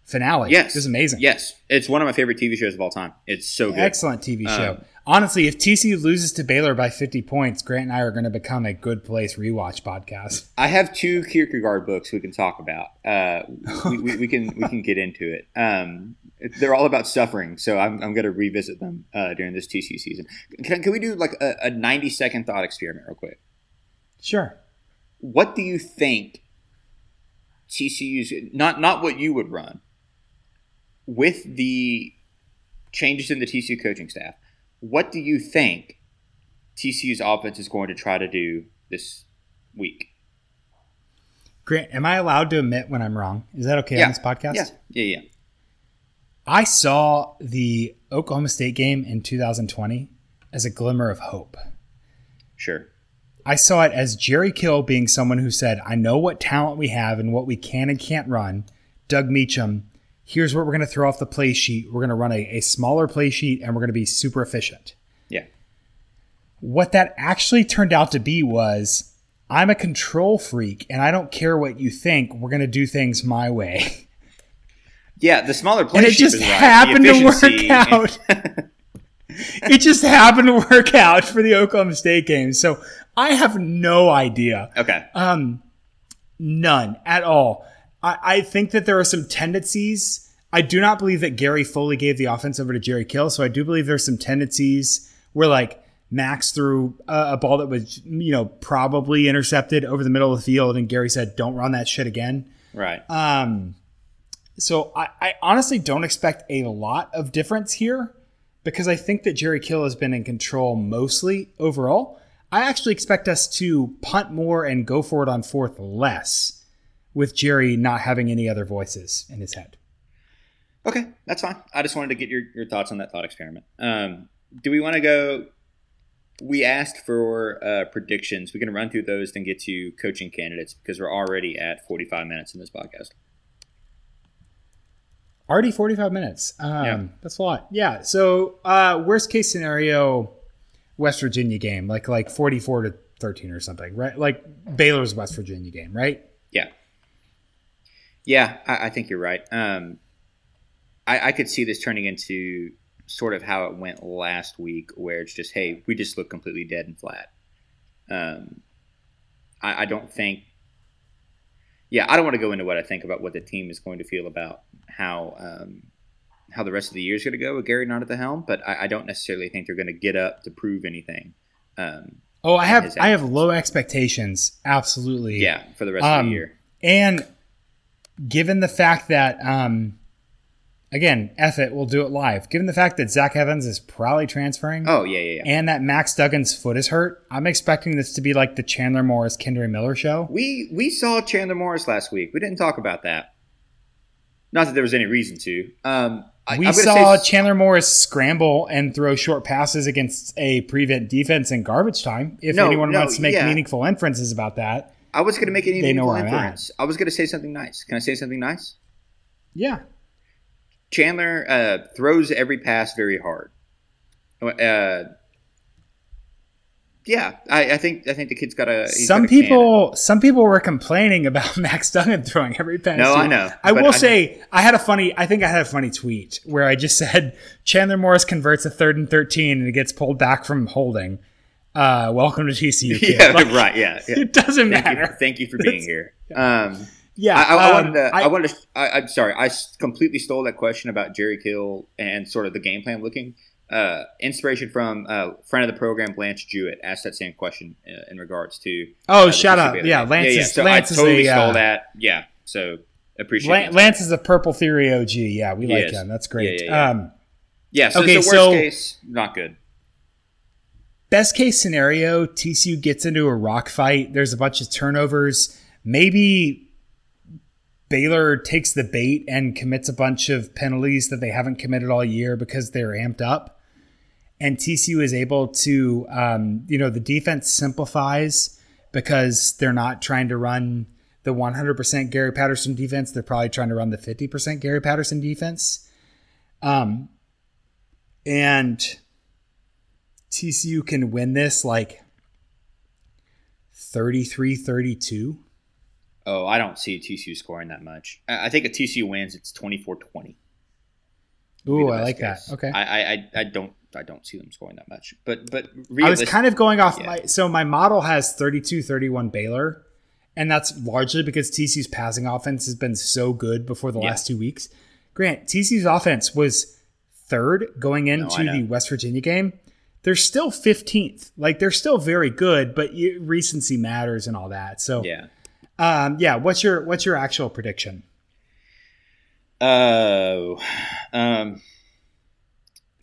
finale. Yes, it was amazing. Yes, it's one of my favorite TV shows of all time. It's so good. Excellent TV show. Um, Honestly, if TCU loses to Baylor by 50 points, Grant and I are going to become a good place rewatch podcast. I have two Kierkegaard books we can talk about. Uh, we, we, we, can we can get into it. Um, they're all about suffering, so I'm, I'm going to revisit them uh, during this TCU season. Can, can we do like a, a 90 second thought experiment real quick? Sure. What do you think TCU's not not what you would run with the changes in the TCU coaching staff? What do you think TCU's offense is going to try to do this week? Grant, am I allowed to admit when I'm wrong? Is that okay yeah. on this podcast? Yeah, yeah, yeah. I saw the Oklahoma State game in 2020 as a glimmer of hope. Sure. I saw it as Jerry Kill being someone who said, I know what talent we have and what we can and can't run. Doug Meacham here's what we're going to throw off the play sheet. We're going to run a, a smaller play sheet and we're going to be super efficient. Yeah. What that actually turned out to be was I'm a control freak and I don't care what you think. We're going to do things my way. Yeah, the smaller play sheet. and it just happened to work out. it just happened to work out for the Oklahoma State game. So I have no idea. Okay. Um, none at all. I, I think that there are some tendencies. I do not believe that Gary fully gave the offense over to Jerry Kill. So I do believe there's some tendencies where like Max threw a, a, ball that was, you know, probably intercepted over the middle of the field, and Gary said, "Don't run that shit again." Right. Um. So I, I honestly don't expect a lot of difference here because I think that Jerry Kill has been in control mostly overall. I actually expect us to punt more and go for it on fourth less with Jerry not having any other voices in his head. Okay, that's fine. I just wanted to get your, your thoughts on that thought experiment. Um, do we want to go? We asked for uh, predictions. We can run through those, then get to coaching candidates because we're already at 45 minutes in this podcast. Already 45 minutes. Um, yeah. That's a lot. Yeah. So, uh, worst case scenario, West Virginia game, like like 44 to 13 or something, right? Like Baylor's West Virginia game, right? Yeah. Yeah, I, I think you're right. Um, I, I could see this turning into sort of how it went last week, where it's just, hey, we just look completely dead and flat. Um, I, I don't think. Yeah, I don't want to go into what I think about what the team is going to feel about how um, how the rest of the year is going to go with Gary not at the helm, but I, I don't necessarily think they're going to get up to prove anything. Um, oh, I have I have low expectations, absolutely. Yeah, for the rest um, of the um, year, and given the fact that um, again, F it, we'll do it live. Given the fact that Zach Evans is probably transferring. Oh, yeah, yeah, yeah. And that Max Duggan's foot is hurt, I'm expecting this to be like the Chandler Morris, Kendre Miller show. We we saw Chandler Morris last week. We didn't talk about that. Not that there was any reason to. Um, we saw say, Chandler Morris scramble and throw short passes against a prevent defense in garbage time. If no, anyone no, wants to make yeah. meaningful inferences about that, I was going to make any meaningful inference. I was going to say something nice. Can I say something nice? Yeah. Chandler uh, throws every pass very hard. Uh, yeah, I, I, think I think the kid's got a. Some got a people, cannon. some people were complaining about Max Duggan throwing every pass. No, I know. I will I, say I had a funny. I think I had a funny tweet where I just said Chandler Morris converts a third and thirteen and it gets pulled back from holding. Uh, welcome to TCU. Kid. Yeah, like, right. Yeah, yeah, it doesn't thank matter. You, thank you for being here. Um, yeah, I, I, um, wanted to. I, I wanted to. I, am sorry. I completely stole that question about Jerry Kill and sort of the game plan looking. Uh, inspiration from uh, friend of the program, Lance Jewett, asked that same question uh, in regards to. Oh, uh, shout out! Yeah, Lance yeah, yeah. is. So Lance I totally a, stole uh, that. Yeah, so appreciate. Lance, Lance is a Purple Theory OG. Yeah, we like him. That's great. Yeah, yeah, yeah. Um, yeah so, okay, worst so case, not good. Best case scenario, TCU gets into a rock fight. There's a bunch of turnovers. Maybe Baylor takes the bait and commits a bunch of penalties that they haven't committed all year because they're amped up. And TCU is able to, um, you know, the defense simplifies because they're not trying to run the 100% Gary Patterson defense. They're probably trying to run the 50% Gary Patterson defense. Um, and TCU can win this like 33 32. Oh, I don't see TCU scoring that much. I think if TCU wins, it's 24-20. Ooh, I like case. that. Okay. I, I I don't I don't see them scoring that much. But but I was kind of going off yeah. my so my model has 32-31 Baylor, and that's largely because TCU's passing offense has been so good before the yeah. last two weeks. Grant, TCU's offense was third going into no, the West Virginia game. They're still 15th. Like they're still very good, but recency matters and all that. So yeah. Um, yeah, what's your what's your actual prediction? Oh, uh, um,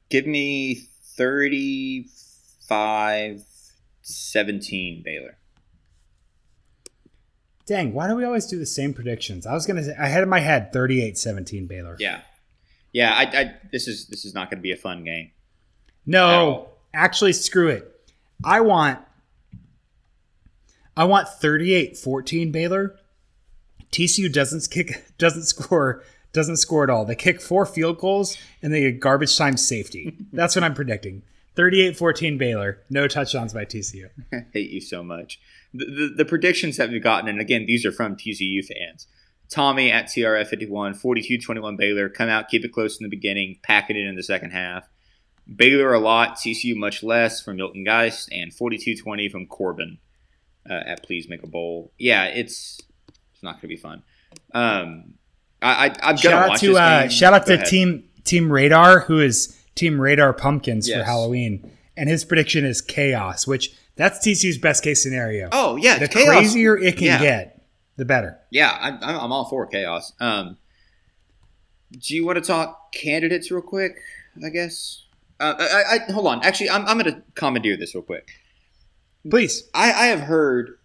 give me 35 17 Baylor. Dang, why do we always do the same predictions? I was gonna say I had in my head 38-17 Baylor. Yeah. Yeah, I, I this is this is not gonna be a fun game. No, actually screw it. I want I want 38-14 Baylor. TCU doesn't kick doesn't score doesn't score at all. They kick four field goals and they get garbage time safety. That's what I'm predicting. 38-14 Baylor. No touchdowns by TCU. I hate you so much. The, the, the, predictions that we've gotten, and again, these are from TCU fans. Tommy at TRF51, 42-21 Baylor. Come out, keep it close in the beginning, pack it in in the second half. Baylor a lot, TCU much less from Milton Geist, and 42-20 from Corbin uh, at Please Make a Bowl. Yeah, it's it's not going to be fun. Um, I, I am shout out to uh, shout out Go to ahead. Team Team Radar, who is Team Radar Pumpkins yes. for Halloween, and his prediction is chaos, which that's TCU's best case scenario. Oh yeah, the chaos. crazier it can yeah. get, the better. Yeah, I'm, I'm all for chaos. Um, do you want to talk candidates real quick? I guess. Uh, I, I, hold on. Actually, I'm, I'm going to commandeer this real quick. Please. I, I have heard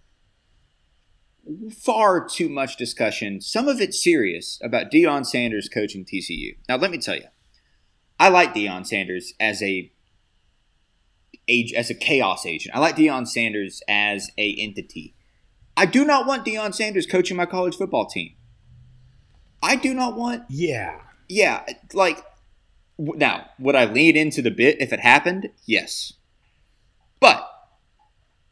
far too much discussion, some of it serious, about Deion Sanders coaching TCU. Now, let me tell you, I like Deion Sanders as a age as a chaos agent. I like Deion Sanders as a entity. I do not want Deion Sanders coaching my college football team. I do not want. Yeah. Yeah, like now, would I lean into the bit if it happened? Yes. But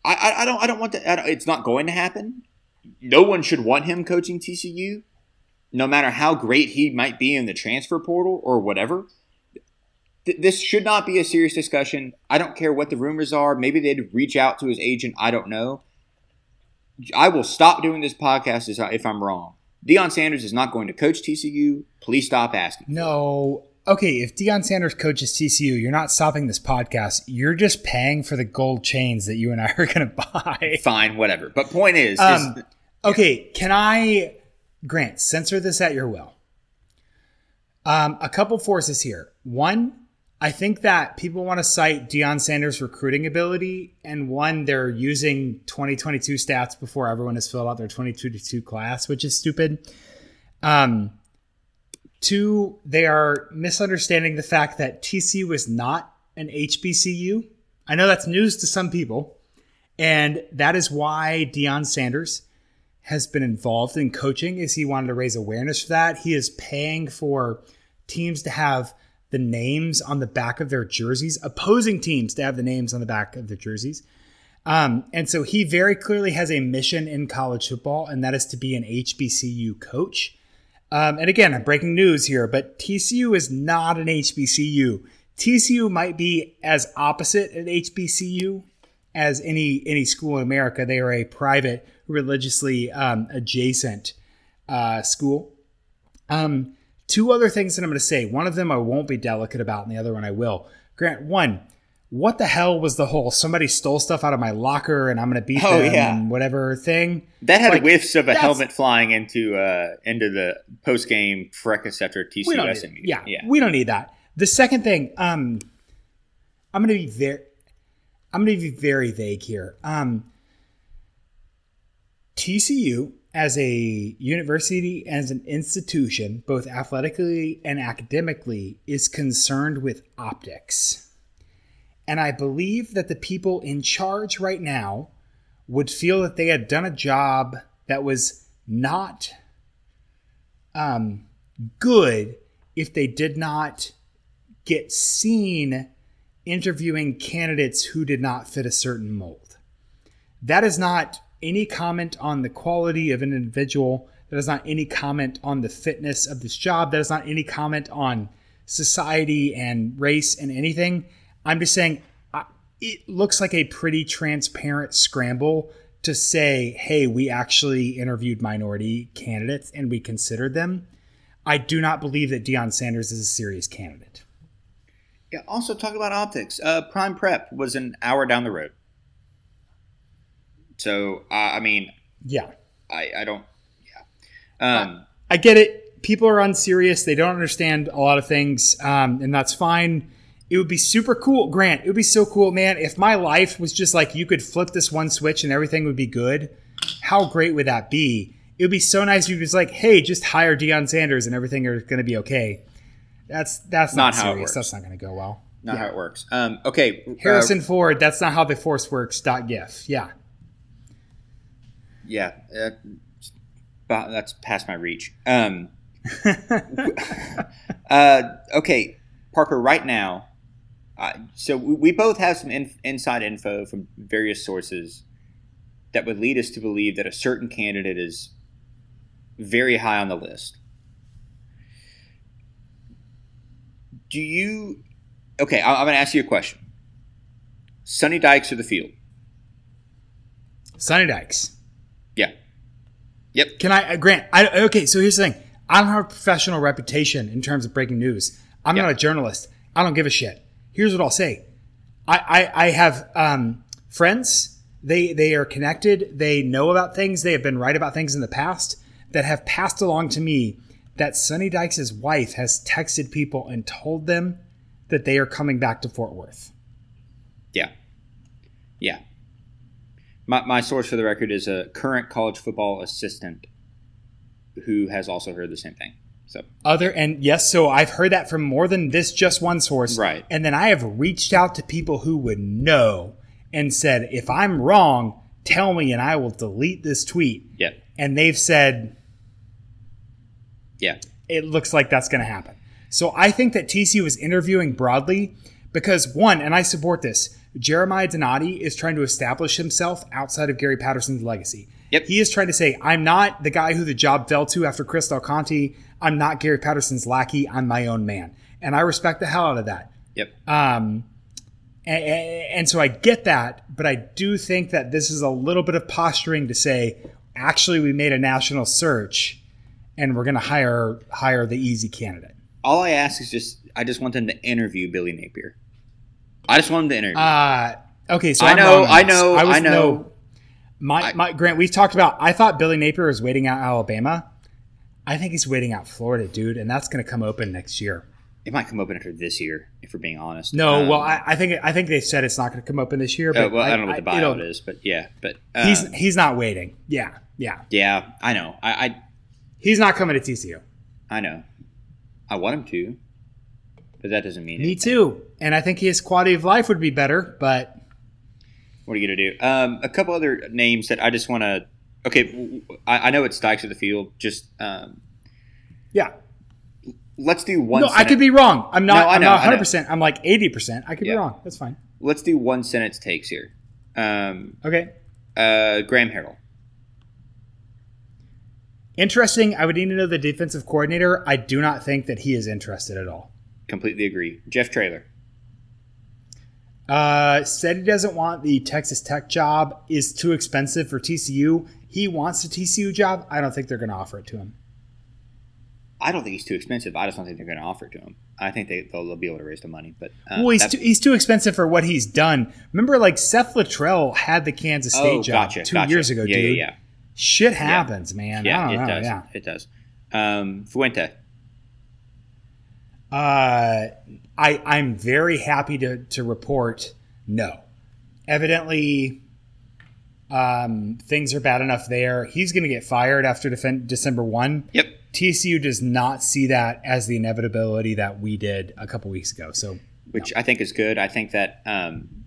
I, I, I don't I don't want that. It's not going to happen. No one should want him coaching TCU, no matter how great he might be in the transfer portal or whatever. Th- this should not be a serious discussion. I don't care what the rumors are. Maybe they'd reach out to his agent. I don't know. I will stop doing this podcast if I'm wrong. Deion Sanders is not going to coach TCU. Please stop asking. No. Okay, if Deion Sanders coaches TCU, you're not stopping this podcast. You're just paying for the gold chains that you and I are going to buy. Fine, whatever. But point is, um, is okay. Can I, Grant, censor this at your will? Um, a couple forces here. One, I think that people want to cite Deion Sanders' recruiting ability, and one, they're using 2022 stats before everyone has filled out their 2022 class, which is stupid. Um, two, they are misunderstanding the fact that TCU is not an HBCU. I know that's news to some people, and that is why Deion Sanders has been involved in coaching, is he wanted to raise awareness for that. He is paying for teams to have – the names on the back of their jerseys, opposing teams to have the names on the back of their jerseys. Um, and so he very clearly has a mission in college football, and that is to be an HBCU coach. Um, and again, I'm breaking news here, but TCU is not an HBCU. TCU might be as opposite an HBCU as any any school in America. They are a private, religiously um, adjacent uh, school. Um, Two other things that I'm going to say. One of them I won't be delicate about, and the other one I will. Grant, one, what the hell was the whole somebody stole stuff out of my locker and I'm going to beat oh, them yeah. and whatever thing? That had like, whiffs of a helmet flying into uh, into the post game fracas after TCU SMU. Yeah, yeah, we don't need that. The second thing, um, I'm going to be very, I'm going to be very vague here. Um, TCU as a university, as an institution, both athletically and academically, is concerned with optics. And I believe that the people in charge right now would feel that they had done a job that was not um, good if they did not get seen interviewing candidates who did not fit a certain mold. That is not any comment on the quality of an individual. That is not any comment on the fitness of this job. That is not any comment on society and race and anything. I'm just saying it looks like a pretty transparent scramble to say, hey, we actually interviewed minority candidates and we considered them. I do not believe that Deion Sanders is a serious candidate. Yeah, also talk about optics. Uh, Prime Prep was an hour down the road. So uh, I mean, yeah, I, I don't, yeah, um, I, I get it. People are unserious; they don't understand a lot of things, um, and that's fine. It would be super cool, Grant. It would be so cool, man. If my life was just like you could flip this one switch and everything would be good. How great would that be? It would be so nice if you was like, hey, just hire Deion Sanders and everything is going to be okay. That's that's not, not how serious. That's not going to go well. Not yeah. how it works. Um, okay, Harrison uh, Ford. That's not how the Force works. Dot gif. Yeah yeah, uh, that's past my reach. Um, uh, okay, Parker. Right now, uh, so we both have some in, inside info from various sources that would lead us to believe that a certain candidate is very high on the list. Do you? Okay, I'm going to ask you a question. Sonny Dykes or the field? Sonny Dykes. Yeah. Yep. Can I, uh, Grant? I, okay, so here's the thing. I don't have a professional reputation in terms of breaking news. I'm yep. not a journalist. I don't give a shit. Here's what I'll say. I, I, I have um, friends. They they are connected. They know about things. They have been right about things in the past that have passed along to me that Sonny Dykes' wife has texted people and told them that they are coming back to Fort Worth. Yeah. Yeah my, my source for the record is a current college football assistant who has also heard the same thing. So other and yes, so I've heard that from more than this just one source. Right. And then I have reached out to people who would know and said, if I'm wrong, tell me and I will delete this tweet. Yeah. And they've said Yeah. It looks like that's gonna happen. So I think that TCU is interviewing broadly because one, and I support this, Jeremiah Donati is trying to establish himself outside of Gary Patterson's legacy. Yep. He is trying to say, I'm not the guy who the job fell to after Chris Del Conte. I'm not Gary Patterson's lackey. I'm my own man. And I respect the hell out of that. Yep. Um, and, and, so I get that, but I do think that this is a little bit of posturing to say, actually, we made a national search, and we're going to hire hire the easy candidate. All I ask is just, I just want them to interview Billy Napier. I just want them to interview. Uh, okay, so I know, I know, I, I know. No, my, my Grant, we've talked about. I thought Billy Napier was waiting out Alabama. I think he's waiting out Florida, dude, and that's going to come open next year. It might come open after this year, if we're being honest. No, um, well, I, I, think I think they said it's not going to come open this year. But oh, well, I, I, don't know what the buyout is, but yeah, but um, he's he's not waiting. Yeah, yeah, yeah. I know. I, I he's not coming to TCU. I know. I want him to, but that doesn't mean me anything. too. And I think his quality of life would be better. But what are you gonna do? Um, a couple other names that I just want to. Okay, I, I, know it's Dykes of the field. Just um, yeah let's do one. No, sentence. I could be wrong. I'm not. No, I'm not 100. percent I'm like 80. percent I could yeah. be wrong. That's fine. Let's do one sentence takes here. Um, okay. Uh, Graham Harrell. Interesting. I would need to know the defensive coordinator. I do not think that he is interested at all. Completely agree. Jeff Traylor. Uh, said he doesn't want the Texas Tech job. Is too expensive for TCU. He wants a TCU job. I don't think they're going to offer it to him. I don't think he's too expensive. I just don't think they're going to offer it to him. I think they, they'll, they'll be able to raise the money. But uh, well, he's too, he's too expensive for what he's done. Remember, like Seth Littrell had the Kansas State oh, job gotcha, two gotcha. years ago, yeah, dude. Yeah, yeah. Shit happens, yeah. man. Yeah, it know, does. Yeah. It does. Um, Fuente. Uh, I I'm very happy to to report no. Evidently, um, things are bad enough there. He's going to get fired after defend- December one. Yep. TCU does not see that as the inevitability that we did a couple weeks ago. So, which no. I think is good. I think that, um,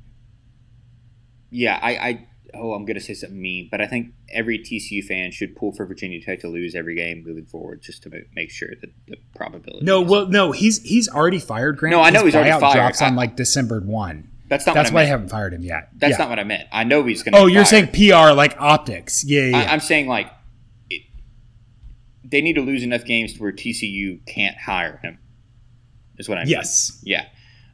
yeah, I, I oh, I'm going to say something mean, but I think every TCU fan should pull for Virginia Tech to lose every game moving forward, just to make sure that the probability. No, well, no, he's he's already fired. Grant. No, I know His he's already fired. Drops I, on like December one. That's not. That's why I haven't fired him yet. That's yeah. not what I meant. I know he's going. to Oh, you're saying PR like optics? Yeah, yeah. I, I'm saying like they need to lose enough games to where TCU can't hire him. Is what I mean. Yes. Yeah.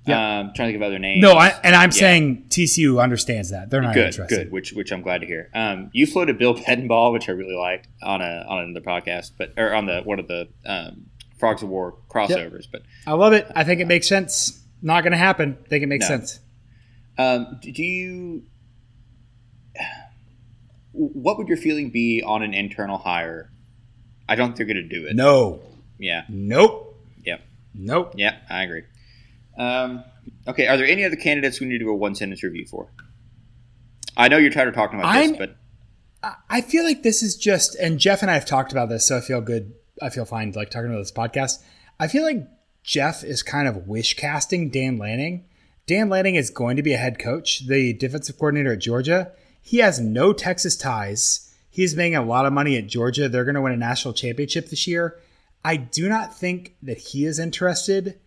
Yeah. Um, trying to think of other names. No, I, and I'm yeah. saying TCU understands that they're not good, interested. Good, which which I'm glad to hear. Um, you floated Bill Bedenbaugh, which I really liked on a on another podcast, but or on the one of the um, Frogs O' War crossovers. Yep. But I love it. I think it makes sense. Not going to happen. I think it makes no. sense. Um, do you? What would your feeling be on an internal hire I don't think they're going to do it. No. Yeah. Nope. Yep. Nope. Yeah, I agree. Um, okay, are there any other candidates we need to do a one sentence review for? I know you're tired of talking about I'm, this, but I feel like this is just, and Jeff and I have talked about this, so I feel good. I feel fine like talking about this podcast. I feel like Jeff is kind of wish casting Dan Lanning. Dan Lanning is going to be a head coach, the defensive coordinator at Georgia. He has no Texas ties. He's making a lot of money at Georgia. They're going to win a national championship this year. I do not think that he is interested,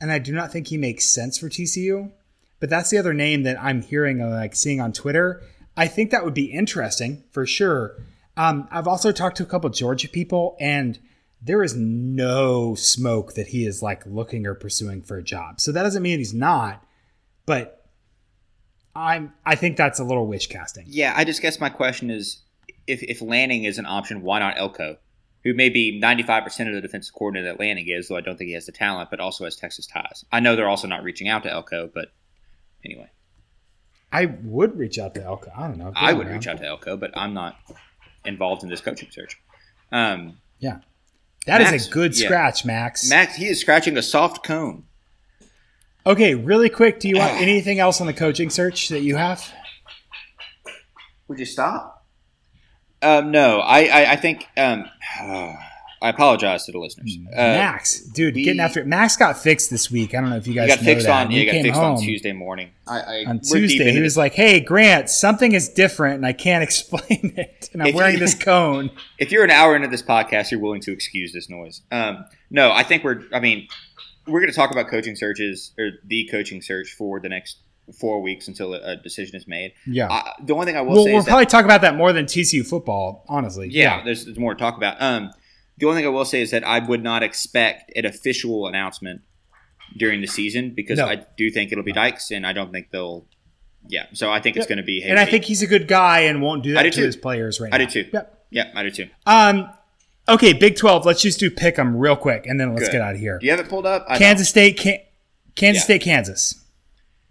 and I do not think he makes sense for TCU. But that's the other name that I'm hearing, uh, like seeing on Twitter. I think that would be interesting for sure. Um, I've also talked to a couple Georgia people, and there is no smoke that he is like looking or pursuing for a job. So that doesn't mean he's not, but I'm I think that's a little wish casting. Yeah, I just guess my question is if, if Lanning is an option, why not Elko, who may be 95% of the defensive coordinator that Lanning is, though I don't think he has the talent, but also has Texas ties. I know they're also not reaching out to Elko, but anyway. I would reach out to Elko. I don't know. I would reach out to Elko, but I'm not involved in this coaching search. Um, yeah. that Max, is a good scratch, yeah. Max. Max, he is scratching a soft cone. Okay, really quick. Do you want anything else on the coaching search that you have? Would you stop? Um, no, I, I, I think um, I apologize to the listeners. Uh, Max, dude, we, getting after it. Max got fixed this week. I don't know if you guys got fixed that. on. Yeah, got fixed on Tuesday morning. I, I on Tuesday, he was like, "Hey, Grant, something is different, and I can't explain it, and I'm wearing you, this cone." If you're an hour into this podcast, you're willing to excuse this noise. Um, no, I think we're. I mean, we're going to talk about coaching searches or the coaching search for the next four weeks until a, decision is made. Yeah. I, the only thing I will well, say we'll probably that, talk about that more than TCU football, honestly. Yeah, yeah. There's, there's, more to talk about. Um, the only thing I will say is that I would not expect an official announcement during the season because no. I do think it'll be Dykes, and I don't think they'll. Yeah, so I think yep. it's going to be. and I think he's a good guy and won't do that to too. his players right I now. I do too. Yep. Yeah, I do too. Um, okay, Big Twelve. Let's just do pick them real quick, and then let's good. get out of here. Do you have it pulled up? I Kansas don't. State, Can- Kansas yeah. State, Kansas.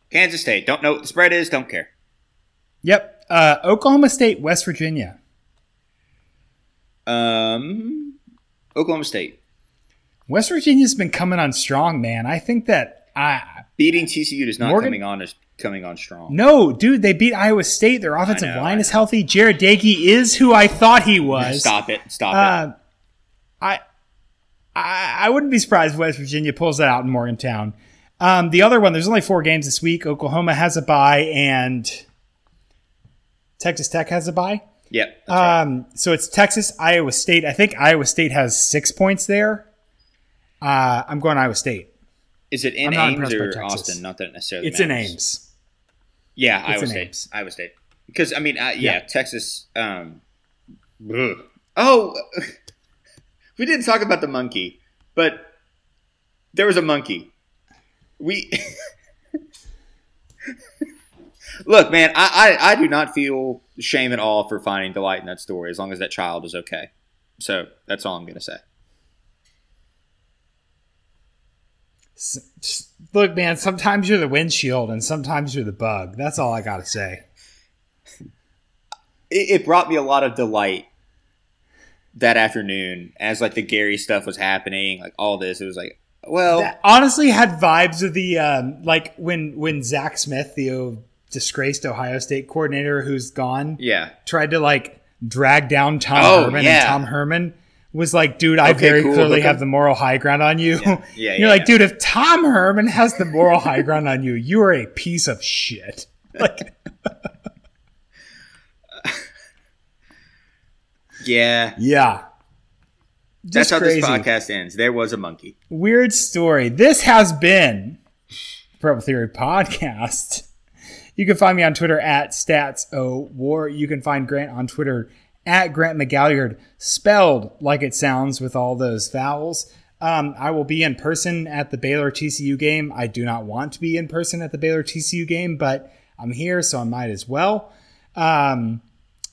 Kansas State. Don't know what the spread is. Don't care. Yep. Uh, Oklahoma State, West Virginia. Um, Oklahoma State. West Virginia's been coming on strong, man. I think that I beating TCU is not Morgan, coming on as coming on strong. No, dude, they beat Iowa State. Their offensive know, line is healthy. Jarret Doege is who I thought he was. Stop it! Stop uh, it! I, I I wouldn't be surprised if West Virginia pulls that out in Morgantown. Um, the other one, there's only four games this week. Oklahoma has a bye, and Texas Tech has a bye. Yep. Um, right. So it's Texas, Iowa State. I think Iowa State has six points there. Uh, I'm going Iowa State. Is it in Ames or Austin? Not that necessarily. It's matters. in Ames. Yeah, it's Iowa State. Ames. Iowa State. Because I mean, uh, yeah, yeah, Texas. Um, oh, we didn't talk about the monkey, but there was a monkey. We look, man. I, I I do not feel shame at all for finding delight in that story, as long as that child is okay. So that's all I'm going to say. Look, man, sometimes you're the windshield and sometimes you're the bug. That's all I got to say. It, it, brought me a lot of delight that afternoon as like the Gary stuff was happening, like all this. It was like, well, that honestly had vibes of the um, like when when Zach Smith, the disgraced Ohio State coordinator who's gone, yeah, tried to like drag down Tom oh, Herman yeah. and Tom Herman was like, dude, I very cool, clearly have the moral high ground on you. Yeah, yeah You're yeah, like, dude, if Tom Herman has the moral high ground on you, you are a piece of shit. Like, yeah, yeah. Just That's how crazy. this podcast ends. There was a monkey. Weird story. This has been Purple Theory Podcast. You can find me on Twitter at Stats O StatsOWar. You can find Grant on Twitter at Grant McGalliard, spelled like it sounds with all those vowels. Um, I will be in person at the Baylor TCU game. I do not want to be in person at the Baylor TCU game, but I'm here, so I might as well. Um,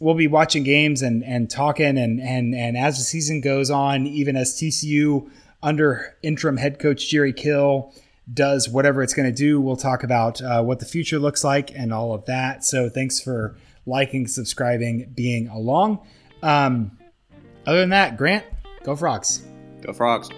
we'll be watching games and, and talking, and, and, and as the season goes on, even as TCU under interim head coach Jerry Kill does whatever it's going to do, we'll talk about uh, what the future looks like and all of that. So thanks for liking, subscribing, being along. Um, other than that, Grant, go Frogs. Go Frogs.